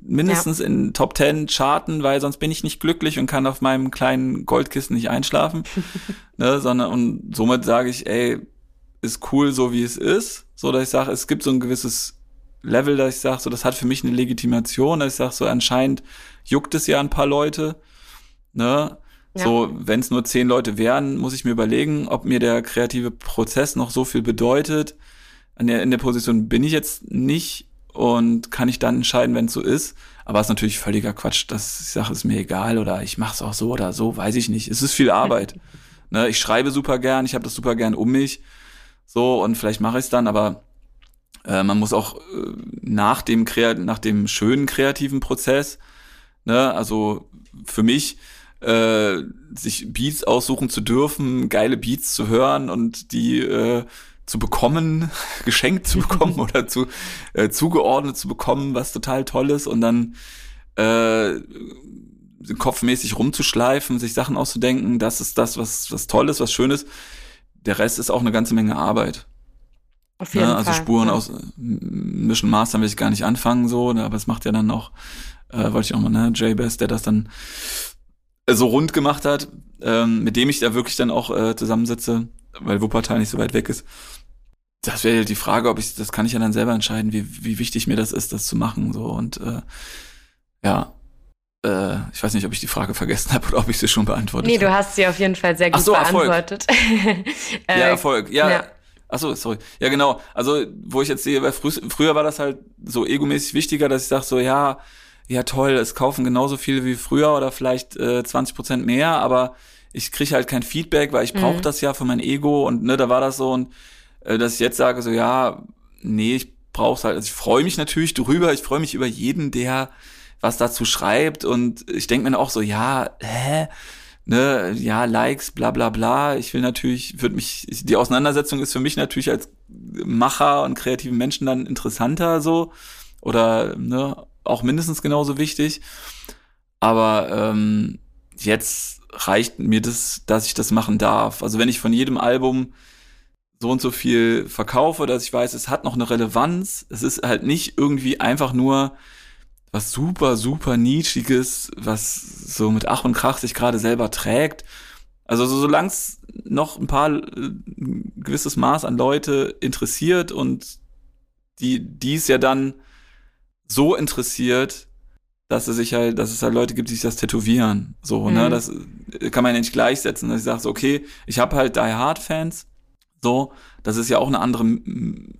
mindestens ja. in Top Ten charten, weil sonst bin ich nicht glücklich und kann auf meinem kleinen Goldkissen nicht einschlafen. ne? Sondern und somit sage ich, ey, ist cool so wie es ist. So dass ich sage, es gibt so ein gewisses Level, dass ich sage, so, das hat für mich eine Legitimation, dass ich sage, so anscheinend juckt es ja ein paar Leute. Ne? Ja. So, wenn es nur zehn Leute wären, muss ich mir überlegen, ob mir der kreative Prozess noch so viel bedeutet. In der, in der Position bin ich jetzt nicht und kann ich dann entscheiden, wenn es so ist. Aber es ist natürlich völliger Quatsch, dass ich sage, ist mir egal oder ich mache es auch so oder so, weiß ich nicht. Es ist viel Arbeit. ne? Ich schreibe super gern, ich habe das super gern um mich. So, und vielleicht mache ich es dann, aber äh, man muss auch äh, nach dem Kreat nach dem schönen kreativen Prozess, ne, also für mich äh, sich Beats aussuchen zu dürfen, geile Beats zu hören und die äh, zu bekommen, geschenkt zu bekommen oder zu äh, zugeordnet zu bekommen, was total toll ist und dann äh, kopfmäßig rumzuschleifen, sich Sachen auszudenken, das ist das, was was toll ist, was schön ist. Der Rest ist auch eine ganze Menge Arbeit. Auf jeden ne? Also Fall. Spuren ja. aus Mission Master will ich gar nicht anfangen so, ne? aber es macht ja dann auch, äh, wollte ich auch mal, ne, J-Best, der das dann äh, so rund gemacht hat, ähm, mit dem ich da wirklich dann auch äh, zusammensitze, weil Wuppertal nicht so weit weg ist. Das wäre ja die Frage, ob ich, das kann ich ja dann selber entscheiden, wie, wie wichtig mir das ist, das zu machen. So und äh, ja, äh, ich weiß nicht, ob ich die Frage vergessen habe oder ob ich sie schon beantwortet Nee, habe. du hast sie auf jeden Fall sehr Ach gut so, Erfolg. beantwortet. Ja, Äh, Erfolg. Ja. ja. Ach so, sorry. Ja, genau. Also, wo ich jetzt sehe, weil frü früher war das halt so egomäßig wichtiger, dass ich sage so, ja, ja toll, es kaufen genauso viele wie früher oder vielleicht äh, 20 Prozent mehr, aber ich kriege halt kein Feedback, weil ich brauche Mhm. das ja für mein Ego und ne, da war das so und äh, dass ich jetzt sage so, ja, nee, ich brauch's halt. Also ich freue mich natürlich drüber, ich freue mich über jeden, der was dazu schreibt und ich denke mir auch so, ja, hä? Ne, ja, Likes, bla bla bla. Ich will natürlich, würde mich, die Auseinandersetzung ist für mich natürlich als Macher und kreativen Menschen dann interessanter so. Oder ne, auch mindestens genauso wichtig. Aber ähm, jetzt reicht mir das, dass ich das machen darf. Also wenn ich von jedem Album so und so viel verkaufe, dass ich weiß, es hat noch eine Relevanz. Es ist halt nicht irgendwie einfach nur was super, super Nischiges, was so mit Ach und Krach sich gerade selber trägt. Also so, solange es noch ein paar äh, ein gewisses Maß an Leute interessiert und die dies ja dann so interessiert, dass es sich halt, dass es halt Leute gibt, die sich das tätowieren. So, ne, Mhm. das äh, kann man ja nicht gleichsetzen. Dass ich sage so, okay, ich habe halt Die Hard Fans, so, das ist ja auch eine andere,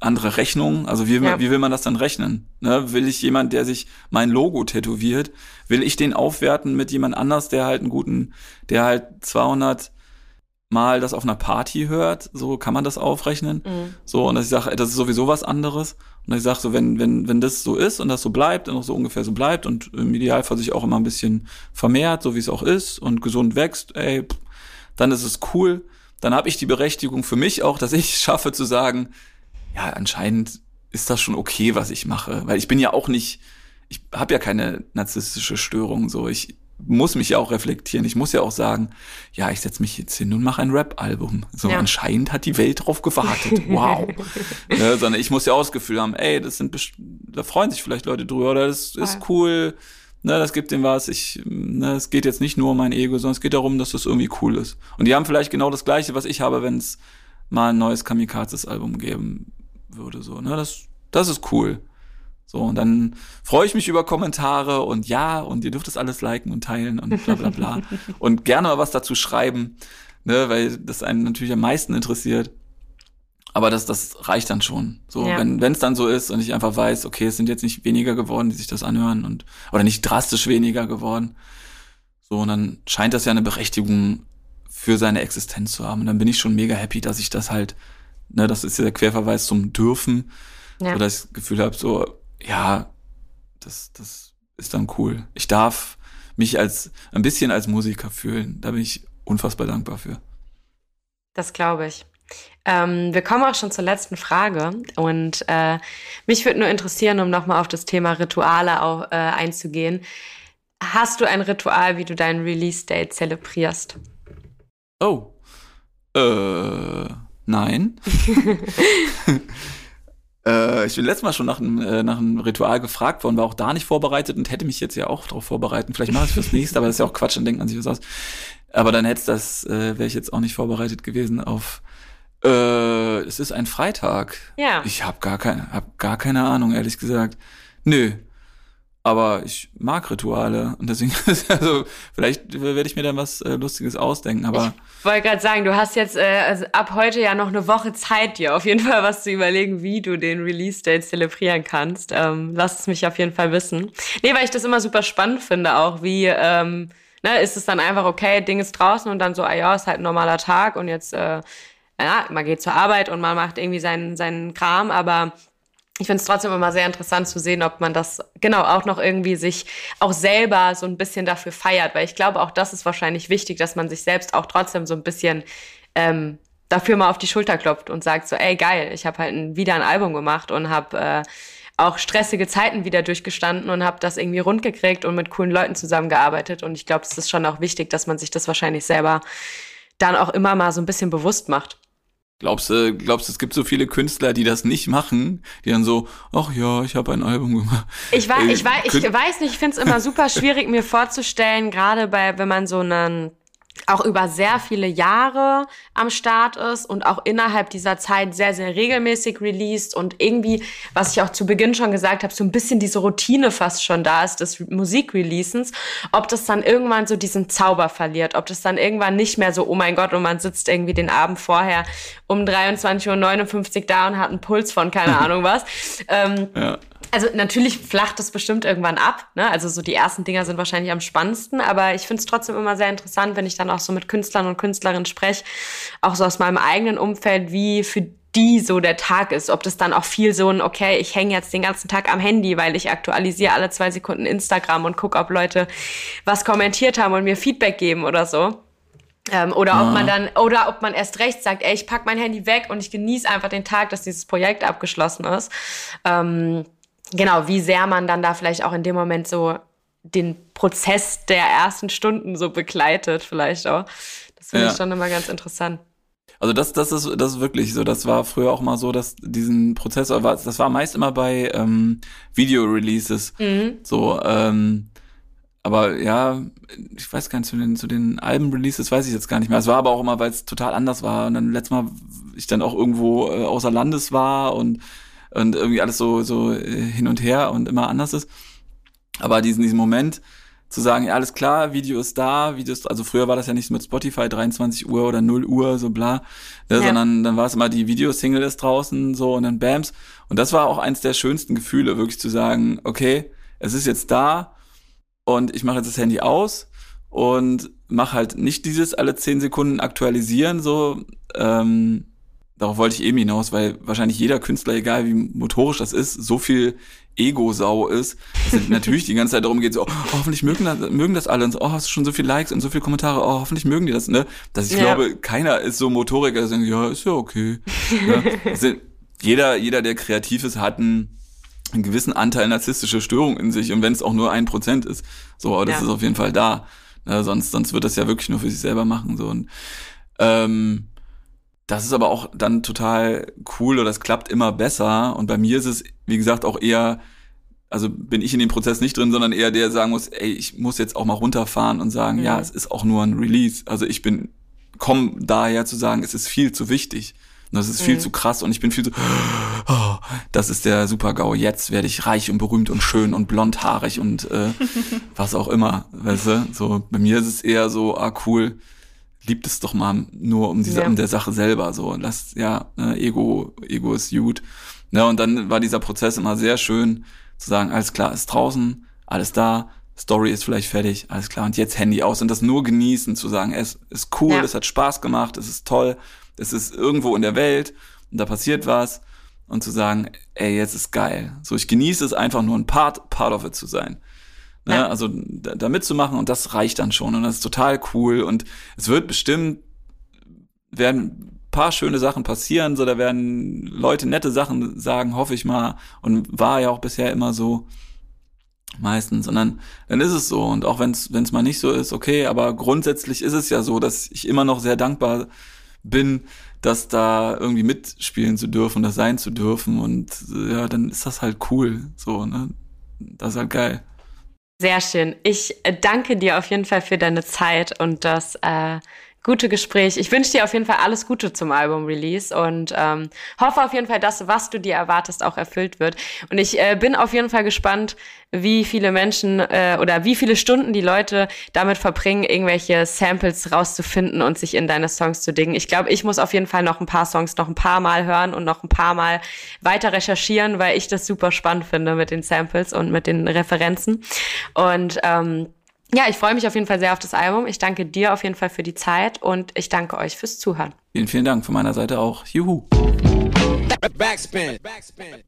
andere Rechnung. Also wie, Ja. wie will man das dann rechnen? Ne? Will ich jemand, der sich mein Logo tätowiert, will ich den aufwerten mit jemand anders, der halt einen guten, der halt 200 Mal das auf einer Party hört? So kann man das aufrechnen. Mhm. So, und dass ich sage, das ist sowieso was anderes. Und ich sage, so, wenn, wenn, wenn das so ist und das so bleibt und auch so ungefähr so bleibt und im Idealfall sich auch immer ein bisschen vermehrt, so wie es auch ist und gesund wächst, ey, pff, dann ist es cool. Dann habe ich die Berechtigung für mich auch, dass ich schaffe zu sagen, ja, anscheinend ist das schon okay, was ich mache. Weil ich bin ja auch nicht, ich habe ja keine narzisstische Störung. So, ich muss mich ja auch reflektieren. Ich muss ja auch sagen, ja, ich setze mich jetzt hin und mache ein Rap-Album. So, Ja. anscheinend hat die Welt drauf gewartet. Wow. ne, sondern ich muss ja auch das Gefühl haben, ey, das sind, da freuen sich vielleicht Leute drüber oder das ist cool. Ne, das gibt dem was. Ich, ne, es geht jetzt nicht nur um mein Ego, sondern es geht darum, dass das irgendwie cool ist. Und die haben vielleicht genau das Gleiche, was ich habe, wenn es mal ein neues Kamikazes-Album geben würde. So, ne, das, das ist cool. So, und dann freue ich mich über Kommentare und ja, und ihr dürft das alles liken und teilen und bla bla bla. und gerne mal was dazu schreiben, ne, weil das einen natürlich am meisten interessiert. Aber das, das reicht dann schon. So, Ja. wenn wenn es dann so ist und ich einfach weiß, okay, es sind jetzt nicht weniger geworden, die sich das anhören und oder nicht drastisch weniger geworden. So, und dann scheint das ja eine Berechtigung für seine Existenz zu haben. Und dann bin ich schon mega happy, dass ich das halt, ne, das ist ja der Querverweis zum Dürfen, Ja. so dass ich das Gefühl habe, so, ja, das, das ist dann cool. Ich darf mich als ein bisschen als Musiker fühlen. Da bin ich unfassbar dankbar für. Das glaube ich. Ähm, wir kommen auch schon zur letzten Frage und äh, mich würde nur interessieren, um nochmal auf das Thema Rituale auch, äh, einzugehen. Hast du ein Ritual, wie du deinen Release-Date zelebrierst? Oh. Äh, nein. äh, ich bin letztes Mal schon nach einem, äh, nach einem Ritual gefragt worden, war auch da nicht vorbereitet und hätte mich jetzt ja auch darauf vorbereiten. Vielleicht mache ich es fürs nächste, aber das ist ja auch Quatsch, dann denkt man sich was aus. Aber dann hätte das, äh, wäre ich jetzt auch nicht vorbereitet gewesen auf. Äh, es ist ein Freitag. Ja. Ich habe gar keine, hab gar keine Ahnung, ehrlich gesagt. Nö. Aber ich mag Rituale und deswegen, also vielleicht werde ich mir dann was äh, Lustiges ausdenken. Aber Ich wollte gerade sagen, du hast jetzt äh, also ab heute ja noch eine Woche Zeit, dir auf jeden Fall was zu überlegen, wie du den Release-Date zelebrieren kannst. Ähm, lass es mich auf jeden Fall wissen. Nee, weil ich das immer super spannend finde, auch wie, ähm, ne, ist es dann einfach okay, Ding ist draußen und dann so, ah ja, ist halt ein normaler Tag und jetzt, äh, ja, man geht zur Arbeit und man macht irgendwie seinen, seinen Kram, aber ich finde es trotzdem immer sehr interessant zu sehen, ob man das genau auch noch irgendwie sich auch selber so ein bisschen dafür feiert, weil ich glaube, auch das ist wahrscheinlich wichtig, dass man sich selbst auch trotzdem so ein bisschen ähm, dafür mal auf die Schulter klopft und sagt so, ey geil, ich habe halt ein, wieder ein Album gemacht und habe äh, auch stressige Zeiten wieder durchgestanden und habe das irgendwie rund gekriegt und mit coolen Leuten zusammengearbeitet und ich glaube, es ist schon auch wichtig, dass man sich das wahrscheinlich selber dann auch immer mal so ein bisschen bewusst macht. Glaubst du, glaubst du, es gibt so viele Künstler, die das nicht machen, die dann so, ach ja, ich habe ein Album gemacht. Ich, war, ich, war, ich weiß nicht, ich finde es immer super schwierig, mir vorzustellen, gerade bei, wenn man so einen auch über sehr viele Jahre am Start ist und auch innerhalb dieser Zeit sehr, sehr regelmäßig released und irgendwie, was ich auch zu Beginn schon gesagt habe, so ein bisschen diese Routine fast schon da ist des Musikreleasens, ob das dann irgendwann so diesen Zauber verliert, ob das dann irgendwann nicht mehr so, oh mein Gott, und man sitzt irgendwie den Abend vorher um 23.59 Uhr da und hat einen Puls von keine Ahnung was. Ähm, ja also natürlich flacht das bestimmt irgendwann ab. Ne? Also so die ersten Dinger sind wahrscheinlich am spannendsten, aber ich finde es trotzdem immer sehr interessant, wenn ich dann auch so mit Künstlern und Künstlerinnen spreche, auch so aus meinem eigenen Umfeld, wie für die so der Tag ist. Ob das dann auch viel so ein, okay, ich hänge jetzt den ganzen Tag am Handy, weil ich aktualisiere alle zwei Sekunden Instagram und gucke, ob Leute was kommentiert haben und mir Feedback geben oder so. Ähm, oder ja. ob man dann, oder ob man erst recht sagt, ey, ich pack mein Handy weg und ich genieße einfach den Tag, dass dieses Projekt abgeschlossen ist. Ähm, genau, wie sehr man dann da vielleicht auch in dem Moment so den Prozess der ersten Stunden so begleitet, vielleicht auch. Das finde ja. ich schon immer ganz interessant. Also das, das ist, das ist wirklich so. Das war früher auch mal so, dass diesen Prozess, das war meist immer bei ähm, Video-Releases. Mhm. So, ähm, aber ja, ich weiß gar nicht, zu den, zu den Alben-Releases weiß ich jetzt gar nicht mehr. Es war aber auch immer, weil es total anders war. Und dann letztes Mal ich dann auch irgendwo äh, außer Landes war und und irgendwie alles so, so äh, hin und her und immer anders ist. Aber diesen, diesen Moment zu sagen, ja, alles klar, Video ist da, Videos, also früher war das ja nicht mit Spotify 23 Uhr oder 0 Uhr, so bla, ne, ja. sondern dann war es immer die Videosingle ist draußen, so und dann Bams. Und das war auch eins der schönsten Gefühle, wirklich zu sagen, okay, es ist jetzt da und ich mache jetzt das Handy aus und mache halt nicht dieses alle 10 Sekunden aktualisieren, so, ähm, darauf wollte ich eben hinaus, weil wahrscheinlich jeder Künstler, egal wie motorisch das ist, so viel Ego-Sau ist, dass natürlich die ganze Zeit darum geht, so, oh, hoffentlich mögen das, mögen das alle und so, oh, hast du schon so viele Likes und so viele Kommentare, oh, hoffentlich mögen die das, ne? Dass ich ja. glaube, keiner ist so Motoriker, der sagt, ja, ist ja okay. ja? Also, jeder, jeder, der kreativ ist, hat einen, einen gewissen Anteil narzisstische Störung in sich und wenn es auch nur ein Prozent ist, so, aber das ja. ist auf jeden Fall da. Ne? Sonst, sonst wird das ja wirklich nur für sich selber machen, so und ähm, das ist aber auch dann total cool oder das klappt immer besser. Und bei mir ist es, wie gesagt, auch eher, also bin ich in dem Prozess nicht drin, sondern eher der sagen muss, ey, ich muss jetzt auch mal runterfahren und sagen, mhm. ja, es ist auch nur ein Release. Also ich bin, komm daher zu sagen, es ist viel zu wichtig. Und das ist viel mhm. zu krass und ich bin viel zu, oh, das ist der Super-GAU. Jetzt werde ich reich und berühmt und schön und blondhaarig und äh, was auch immer, weißt du? So, bei mir ist es eher so, ah, cool, liebt es doch mal nur um diese, ja. um der Sache selber, so, lass, ja, ne, Ego, Ego ist gut. Ja, und dann war dieser Prozess immer sehr schön, zu sagen, alles klar, ist draußen, alles da, Story ist vielleicht fertig, alles klar, und jetzt Handy aus und das nur genießen, zu sagen, es ist cool, ja. es hat Spaß gemacht, es ist toll, es ist irgendwo in der Welt und da passiert was und zu sagen, ey, jetzt ist geil. So, ich genieße es einfach nur ein Part, Part of it zu sein. Ne? Ja. Also da, da mitzumachen und das reicht dann schon und das ist total cool und es wird bestimmt werden paar schöne Sachen passieren, so da werden Leute nette Sachen sagen, hoffe ich mal und war ja auch bisher immer so meistens und dann dann ist es so und auch wenn es wenn es mal nicht so ist, okay, aber grundsätzlich ist es ja so, dass ich immer noch sehr dankbar bin, dass da irgendwie mitspielen zu dürfen, das sein zu dürfen und ja, dann ist das halt cool, so, ne? Das ist halt geil. Sehr schön. Ich äh, danke dir auf jeden Fall für deine Zeit und das äh, gute Gespräch. Ich wünsche dir auf jeden Fall alles Gute zum Album-Release und ähm, hoffe auf jeden Fall, dass was du dir erwartest, auch erfüllt wird. Und ich äh, bin auf jeden Fall gespannt, wie viele Menschen äh, oder wie viele Stunden die Leute damit verbringen, irgendwelche Samples rauszufinden und sich in deine Songs zu dingen. Ich glaube, ich muss auf jeden Fall noch ein paar Songs noch ein paar Mal hören und noch ein paar Mal weiter recherchieren, weil ich das super spannend finde mit den Samples und mit den Referenzen. Und ähm, ja, ich freue mich auf jeden Fall sehr auf das Album. Ich danke dir auf jeden Fall für die Zeit und ich danke euch fürs Zuhören. Vielen, vielen Dank von meiner Seite auch. Juhu. Backspin. Backspin.